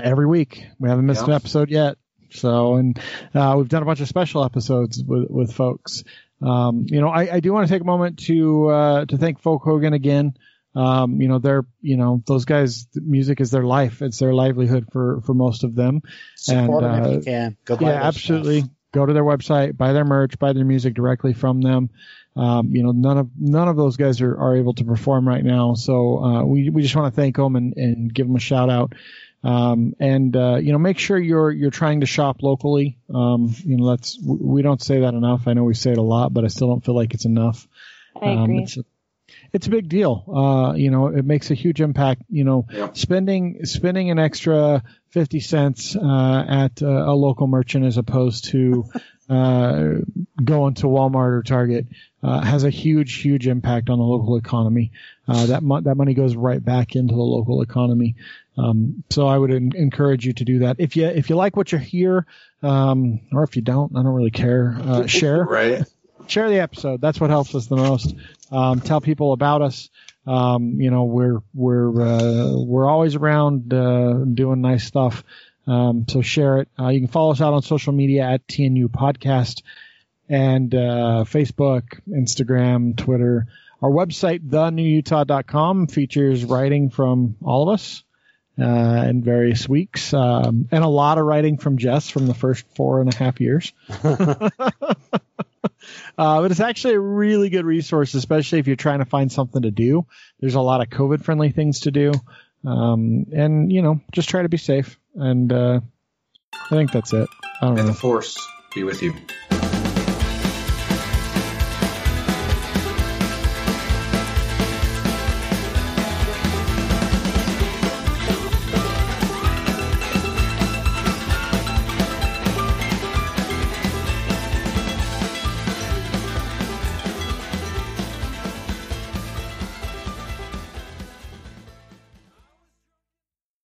Every week, we haven't missed an episode yet. So, and uh, we've done a bunch of special episodes with with folks. Um, you know, I, I do want to take a moment to uh, to thank Folk Hogan again. Um, you know, they're you know those guys. Music is their life. It's their livelihood for for most of them. Support and, them uh, if you can. Go yeah, absolutely. Stuff. go to their website, buy their merch, buy their music directly from them. Um, you know, none of none of those guys are, are able to perform right now, so uh, we we just want to thank them and, and give them a shout out. Um, and uh, you know, make sure you're you're trying to shop locally. Um, you know, that's we don't say that enough. I know we say it a lot, but I still don't feel like it's enough. I agree. Um, it's, a, it's a big deal. Uh, you know, it makes a huge impact. You know, Yeah. spending spending an extra fifty cents uh, at uh, a local merchant as opposed to uh, going to Walmart or Target uh, has a huge, huge impact on the local economy. Uh, that mo- that money goes right back into the local economy. Um, so I would en- encourage you to do that. If you if you like what you hear, um, or if you don't, I don't really care. Uh, share Right. share the episode. That's what helps us the most. Um, tell people about us. Um, you know, we're we're uh, we're always around uh, doing nice stuff. Um, so share it. Uh, you can follow us out on social media at TNU Podcast and uh, Facebook, Instagram, Twitter. Our website, thenewutah.com, features writing from all of us uh, in various weeks, um, and a lot of writing from Jess from the first four and a half years. Uh, but it's actually a really good resource, especially if you're trying to find something to do. There's a lot of COVID friendly things to do. Um, and, you know, just try to be safe. And uh, I think that's it. I don't May know. the force be with you.